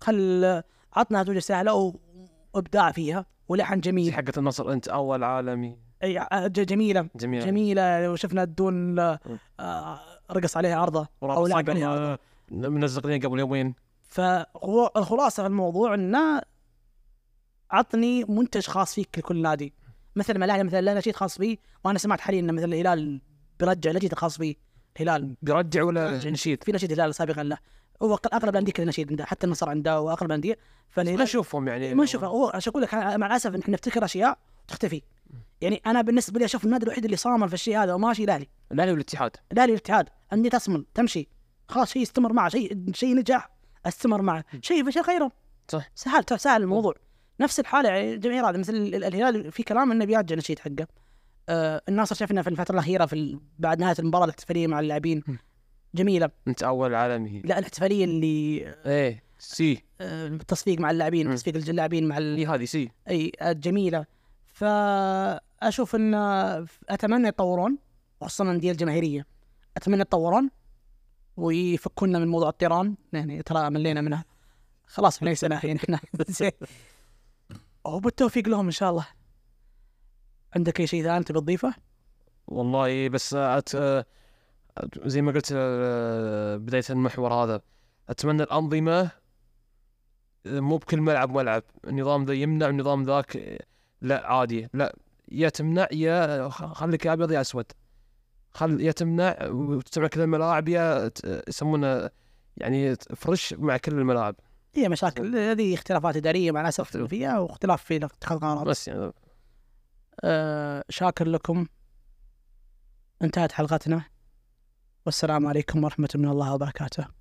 خل عطنا زوجة سهله وابداع فيها. ولحن جميل. حقة النصر أنت أول عالمي. ع- ج- جميلة. جميل جميلة. وشفنا الدون آه، رقص عليها عرضة أو لعب عليها عرضة. منزق لي قبل يومين. فالخلاصه في الموضوع إنه عطني منتج خاص فيك لكل نادي. مثل ما الأهلي مثلا له نشيد خاص فيه وأنا سمعت حاليا ان مثلا الهلال بيرجع نشيد خاص فيه الهلال. بيرجع ولا نشيد؟ في نشيد الهلال سابقا له هو اغلب الانديه كذا نشيد عنده حتى النصر عنده واغلب الانديه ما فالهلال اشوفهم يعني. ما نشوفه. هو عشان أقول لك مع الأسف إن إحنا نفتكر أشياء تختفي. يعني أنا بالنسبة لي أشوف النادي الوحيد اللي صامل في الشيء هذا وماشي الأهلي. الأهلي والاتحاد. الأهلي الاتحاد انديه تصمل تمشي. خلاص شيء يستمر معه. شيء شيء نجاح استمر معه. شيء فشل خيره. صح. سهل سهل الموضوع. نفس الحالة يعني جميع هذا. مثل ال- الهلال في كلام إنه بيرجع النشيد حقه. آه الناصر شفنا في الفترة الأخيرة في بعد نهاية المباراة الاحتفالية مع اللاعبين. جميلة. انت اول عالمي. لا الاحتفالية اللي إيه سي. آه التصفيق مع اللاعبين. تصفيق اللاعبين مع ال... هي هذه سي. إي جميلة. فاشوف إن أتمنى يتطورون خصوصا الانديه الجماهيرية. أتمنى يتطورون ويفكونا من موضوع الطيران. يعني ترى ملينا منها خلاص إحنا سنه يعني إحنا <laughs> وبالتوفيق لهم إن شاء الله. عندك أي شيء ثاني تبي تضيفه؟ والله بس أت... زي ما قلت آه، بداية المحور هذا. أتمنى الأنظمة آه، مو بكل ملعب ملعب. النظام ذا يمنع النظام ذاك آه، لا عادي. لا يا تمنع يا خليك يا أبيض يا أسود. خل يا تمنع وتمنع كل الملاعب يا يسمونه يعني فرش مع كل الملاعب. هي مشاكل. هذه اختلافات إدارية مع الاسف فيها واختلاف في اتخاذ قرارات. بس يعني. آه شاكر لكم. انتهت حلقتنا. والسلام عليكم ورحمة من الله وبركاته.